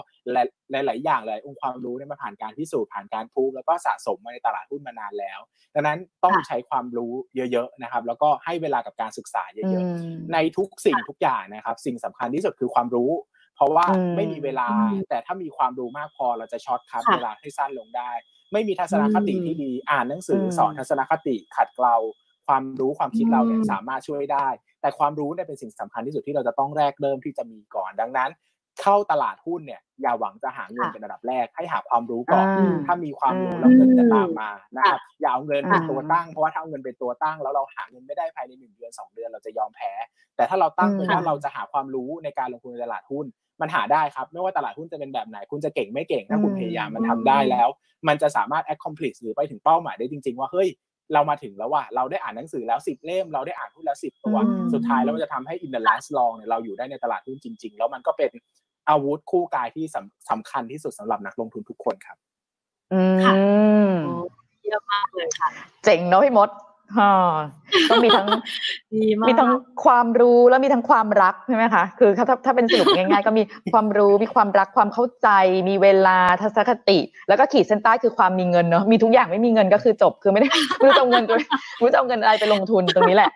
หลายๆอย่างเลยองค์ความรู้เนี่ยมาผ่านการพิสูจน์ผ่านการพูดแล้วก็สะสมมาในตลาดหุ้นมานานแล้วดังนั้นต้องใช้ความรู้เยอะๆนะครับ แล้วก็ให้เวลากับการศึกษาเยอะๆ ในทุกสิ่งทุกอย่างนะครับ สิ่งสำคัญที่สุดคือความรู้ เพราะว่าไม่มีเวลาแต่ถ้ามีความรู้มากพอเราจะ shortcut เวลาให้สั้นลงได้ ไม่มีทัศนคติที่ดีอ่านหนังสือสอนทัศนคติขัดเกลา ความรู้ความคิดเราเนี่ยสามารถช่วยได้ แต่ความรู้เนี่ยเป็นสิ่งสำคัญที่สุดที่เราจะต้องแรกเริ่มที่จะมีก่อนดังนั้น เข้าตลาดหุ้นเนี่ยอย่าหวังจะหาเงินเป็นระดับแรก ให้หาความรู้ก่อน ถ้ามีความรู้แล้วเงินจะตามมานะครับอย่าเอาเงินเป็นตัวตั้งเพราะว่าถ้าเอาเงินเป็นตัวตั้ง แล้วเราหาเงินไม่ได้ภายในหนึ่งเดือนสองเดือนเราจะยอมแพ้ แต่ถ้าเราตั้งเป็นว่าเราจะหาความรู้ในการลงทุนในตลาดหุ้นมันหาได้ครับ ไม่ว่าตลาดหุ้นจะเป็นแบบไหน คุณจะเก่งไม่เก่ง ถ้าคุณพยายามมันทำได้แล้ว มันจะสามารถ accomplish หรือไปถึงเป้าหมายได้จริง ๆ ว่า เฮ้ย เรามาถึงแล้วว่าเราได้อ่านหนังสือแล้วสิบเล่ม เราได้อ่านหุ้นแล้วสิบตัว สุดท้ายแล้วมันจะทำให้ in the last long เนี่ยเราอยู่ได้ในตลาดหุ้นจริง ๆ แล้วมันก็เป็นอาวุธคู่กายที่สำคัญที่สุดสำหรับนักลงทุนทุกคนครับ อืมเยอะมากเลยค่ะ เจ๋งเนาะพี่มดอ๋อ ต้องมีทั้งดีมากมีทั้งความรู้แล้วมีทั้งความรักใช่ไหมคะคือถ้าถ้าถ้าเป็นสรุปง่ายๆ ก็มีความรู้มีความรักความเข้าใจ มีเวลาทัศนคติ แล้วก็ขีดเส้นใต้คือความมีเงินเนาะมีทุกอย่างไม่มีเงินก็คือจบคือไม่ได้ไม่รู้จะเอาเงินตัวไม่รู้จะเอาเงินอะไรไปลงทุนตรงนี้แหละ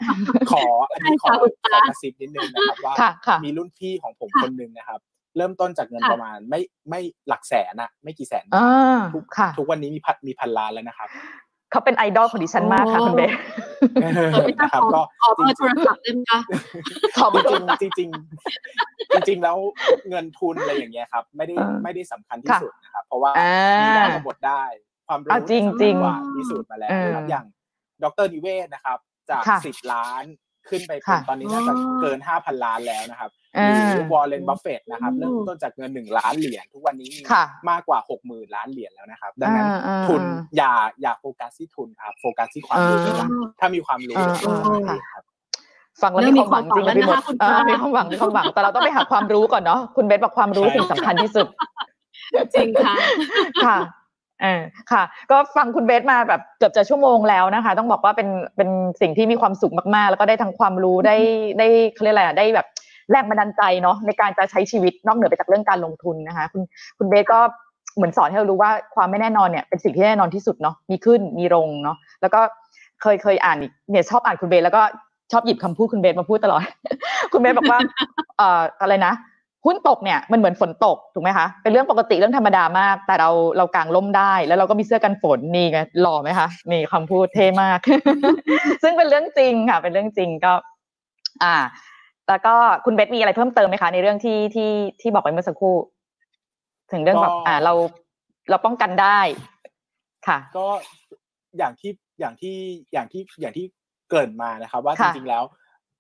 ขออันนี้ขอใช่ค่ะคุณขตาอกระซิบนิดนึงนะครับว่าค่ะค่ะมีรุ่นพี่ของผมคนหนึ่งนะครับเริ่มต้นจากเงินค่ะประมาณไม่ไม่หลักแสนอะไม่กี่แสนอ่าทุกค่ะทุกวันนี้มีพันมีพันล้านแล้วนะครับ เขาเป็นไอดอลของดิฉันมากค่ะคุณเบสเออไม่ทราบนะครับขอก็ขอเบอร์โทรศัพท์ได้ไหมคะขอบจริงๆจริงๆจริงๆแล้วเงินทุนอะไรอย่างเงี้ยครับ ไม่ได้อ่าไม่ได้สำคัญที่ค่ะสุดนะครับ เพราะว่าอ่ามีได้ก็หมดได้ ความรู้อะจริงๆสำคัญกว่าพิสูจน์มาแล้วเออนะครับอย่างดรนิเวศนะครับ จากค่ะสิบล้านขึ้นไปเป็นค่ะตอนนี้น่าจะอ๋อเกินห้าพันล้านแล้วนะครับอ่าหรือวอร์เรนบัฟเฟตนะครับอืมเริ่มต้นจากเงินหนึ่งล้านเหรียญทุกวันนี้มีค่ะมากกว่าหกหมื่นล้านเหรียญแล้วนะครับ ดังนั้นอ่าอ่าทุนอ่าอย่าอย่าโฟกัสที่ทุนครับโฟกัสที่ความรู้อ่าเป็นหลักถ้ามีความรู้อ่าเดี๋ยวอ่ามันค่ะเองครับฟังแล้วเริ่มมีความหวังจริงนะพี่มีความหวังแล้วนะคะคุณดเออพลอยมีความหวังมีความหวังแต่เราต้องไปหาความรู้ก่อนเนาะคุณเบสบอกความรู้ใช่สิ่งสำคัญที่สุด จริงค่ะค่ะเออค่ะ ก็ฟังคุณเบสมาแบบเกือบจะชั่วโมงแล้วนะคะ ต้องบอกว่าเป็นเป็นสิ่งที่มีความสุขมากๆ แล้วก็ได้ทั้งความรู้ได้ได้เขาเรียกอะไรอะได้แบบ แรงบันดาลใจเนาะในการจะใช้ชีวิตนอกเหนือไปจากเรื่องการลงทุนนะคะ คุณคุณเบสก็เหมือนสอนให้เรารู้ว่าความไม่แน่นอนเนี่ยเป็นสิ่งที่แน่นอนที่สุดเนาะมีขึ้นมีลงเนาะแล้วก็เคยเคยอ่านอีกเนี่ยชอบอ่านคุณเบสแล้วก็ชอบหยิบคำพูดคุณเบสมาพูดตลอด คุณเบสบอกว่าเอ่ออะไรนะหุ้นตกเนี่ยมันเหมือนฝนตกถูกไหมคะเป็นเรื่องปกติเรื่องธรรมดามาก แต่เราเรากางร่มได้ แล้วเราก็มีเสื้อกันฝนนี่ไงหล่อไหมคะนี่คำพูดเท่มาก ซึ่งเป็นเรื่องจริงค่ะ เป็นเรื่องจริงก็ อ่า แล้วก็คุณเบสมีอะไรเพิ่มเติมไหมคะ ในเรื่องที่ที่ที่บอกไปเมื่อสักครู่ ถึงเรื่องแบบก็อ่าเราเราป้องกันได้ค่ะ ก็อย่างที่อย่างที่อย่างที่อย่างที่เกริ่นมานะครับ ว่าจค่ะริงๆแล้ว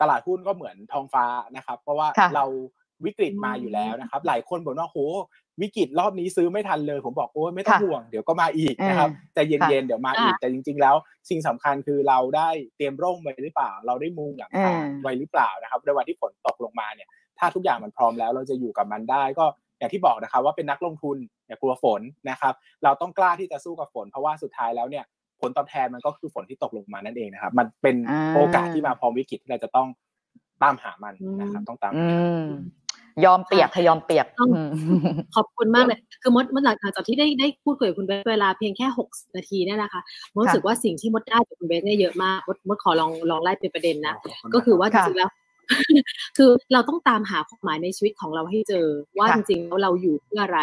ตลาดหุ้นก็เหมือนทองฟ้านะครับ เพราะว่าค่ะเรา วิกฤตมาอยู่แล้วนะครับ หลายคนบอกว่าโหวิกฤตรอบนี้ซื้อไม่ทันเลย ผมบอกโอ้ยไม่ต้องค่ะห่วงเดี๋ยวก็มาอีกนะครับใจเย็นๆเดี๋ยวมาอีกค่ะแต่จริง ๆ แล้ว สิ่งสำคัญคือเราได้เตรียมร่มไว้หรือเปล่า เราได้มุงหลังคาอืมไว้หรือเปล่านะครับในวันที่ฝนตกลงมาเนี่ยถ้าทุกอย่างมันพร้อมแล้วเราจะอยู่กับมันได้ก็อย่างที่บอกนะครับว่าเป็นนักลงทุนอย่ากลัวฝนนะครับ เราต้องกล้าที่จะสู้กับฝน เพราะว่าสุดท้ายแล้วเนี่ยผลตอบแทนมันก็คือฝนที่ตกลงมานั่นเองนะครับ มันเป็นอ่าโอกาสที่มาพร้อมวิกฤตที่เราจะต้องตามหามันนะครับต้องตามอืหาม ยอมเปียกค่ะยอมเปียกต้องอืมขอบคุณมากเลย คือมดมดหลังจากที่ได้ได้พูดคุยกับคุณเบสเวลาเพียงแค่หกนาทีเนี่ยนะคะมดรู้สึกว่าสิ่งที่มดได้จากคุณเบสเนี่ยเยอะมากมดมดขอลองลองไล่เป็นประเด็นนะ ก็คือว่าจค่ะริงๆแล้วคือเราต้องตามหาความหมายในชีวิตของเราให้เจอ ว่าค่ะจริงๆแล้วเราอยู่เพื่ออะไร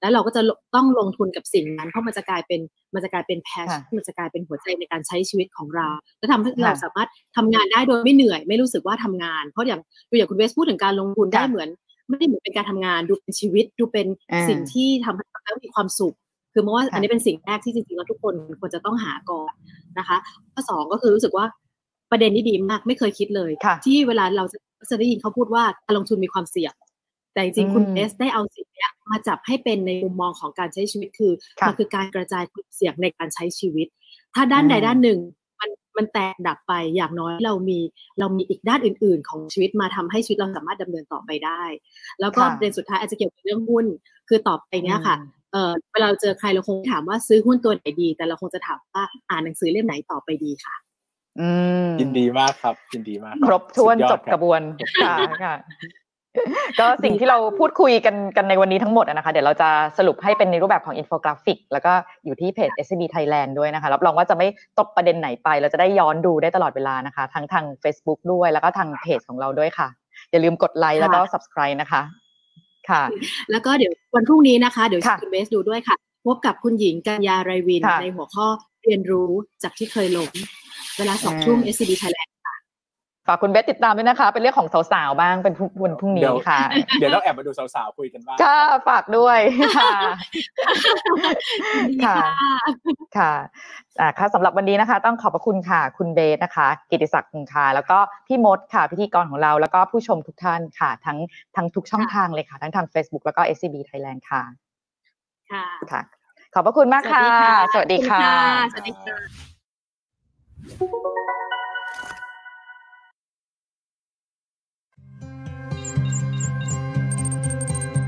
แล้วเราก็จะต้องลงทุนกับสิ่งนั้น เพราะมันจะกลายเป็นมันจะกลายเป็นแพชค่ะมันจะกลายเป็นหัวใจในการใช้ชีวิตของเราและทำให้ค่ะเราสามารถทำงานได้โดยไม่เหนื่อย ไม่รู้สึกว่าทำงาน เพราะอย่างดูอย่างคุณเวสพูดถึงการลงทุนได้ค่ะเหมือน ไม่ได้เหมือนเป็นการทำงานดูเป็นชีวิตดูเป็นอ่าสิ่งที่ทำให้เรามีความสุข คือเมื่อว่าค่ะอันนี้เป็นสิ่งแรกที่จริงๆแล้วทุกคนควรจะต้องหาก่อนนะคะข้อสองก็คือรู้สึกว่าประเด็นนี้ดีมากไม่เคยคิดเลยค่ะที่เวลาเราจะจะได้ยินเขาพูดว่าการลงทุนมีความเสี่ยงแต่จริงๆคุณอืมเอสได้เอาสิ่งเนี้ยมาจับให้เป็นในมุมมองของการใช้ชีวิตคือค่ะมันคือการกระจายความเสี่ยงในการใช้ชีวิต ถ้าด้านใดอืมด้านหนึ่ง มันมันแตกดับไปอย่างน้อยเรามีเรามีอีกด้านอื่น ๆ ของชีวิตมาทำให้ชีวิตเราสามารถดำเนินต่อไปได้ แล้วก็ค่ะประเด็นสุดท้ายอาจจะเกี่ยวกับเรื่องหุ้น คือต่อไปเนี้ยค่ะอืมเออเวลาเราเจอใครเราคงไม่ถามว่าซื้อหุ้นตัวไหนดี แต่เราคงจะถามว่าอ่านหนังสือเล่มไหนต่อไปดีค่ะอืมยินดีมากครับยินดีมาก ครบถ้วนสุดยอดจบกระบวนค่ะค่ะ ก็สิ่งที่เราพูดคุยกันกันในวันนี้ทั้งหมดอะนะคะ เดี๋ยวเราจะสรุปให้เป็นในรูปแบบของอินโฟกราฟิก แล้วก็อยู่ที่เพจ SCB Thailand ด้วยนะคะ รับรองว่าจะไม่ตกประเด็นไหนไป เราจะได้ย้อนดูได้ตลอดเวลานะคะ ทั้งทาง Facebook ด้วยแล้วก็ทางเพจของเราด้วยค่ะ อย่าลืมกดไลค์แล้วก็ subscribe นะคะ ค่ะ แล้วก็เดี๋ยววันพรุ่งนี้นะคะ เดี๋ยวค่ะคุณเบสดูด้วยค่ะ พบกับคุณหญิงกัญญาไรวินค่ะในหัวข้อเรียนรู้จากที่เคยล้มเวลาสองอ่าทุ่ม SCB Thailand ฝากคุณเบสติดตามด้วยนะคะ เป็นเรื่องของสาวๆบ้างเป็นวันพรุ่งนี้ค่ะ เดี๋ยวต้องแอบมาดูสาวๆคุยกันบ้างค่ะฝากด้วยค่ะดีค่ะค่ะค่ะอ่าค่ะสำหรับวันนี้นะคะ ต้องขอบพระคุณค่ะ คุณเบสนะคะ กิติศักดิ์คงคาแล้วก็พี่มดค่ะพิธีกรของเรา แล้วก็ผู้ชมทุกท่านค่ะ ทั้งทั้งทุกช่องค่ะทางเลยค่ะ ทั้งทาง Facebook แล้วก็ SCB Thailand ค่ะ ค่ะค่ะขอบพระคุณมากค่ะ สวัสดีค่ะสวัสดีค่ะ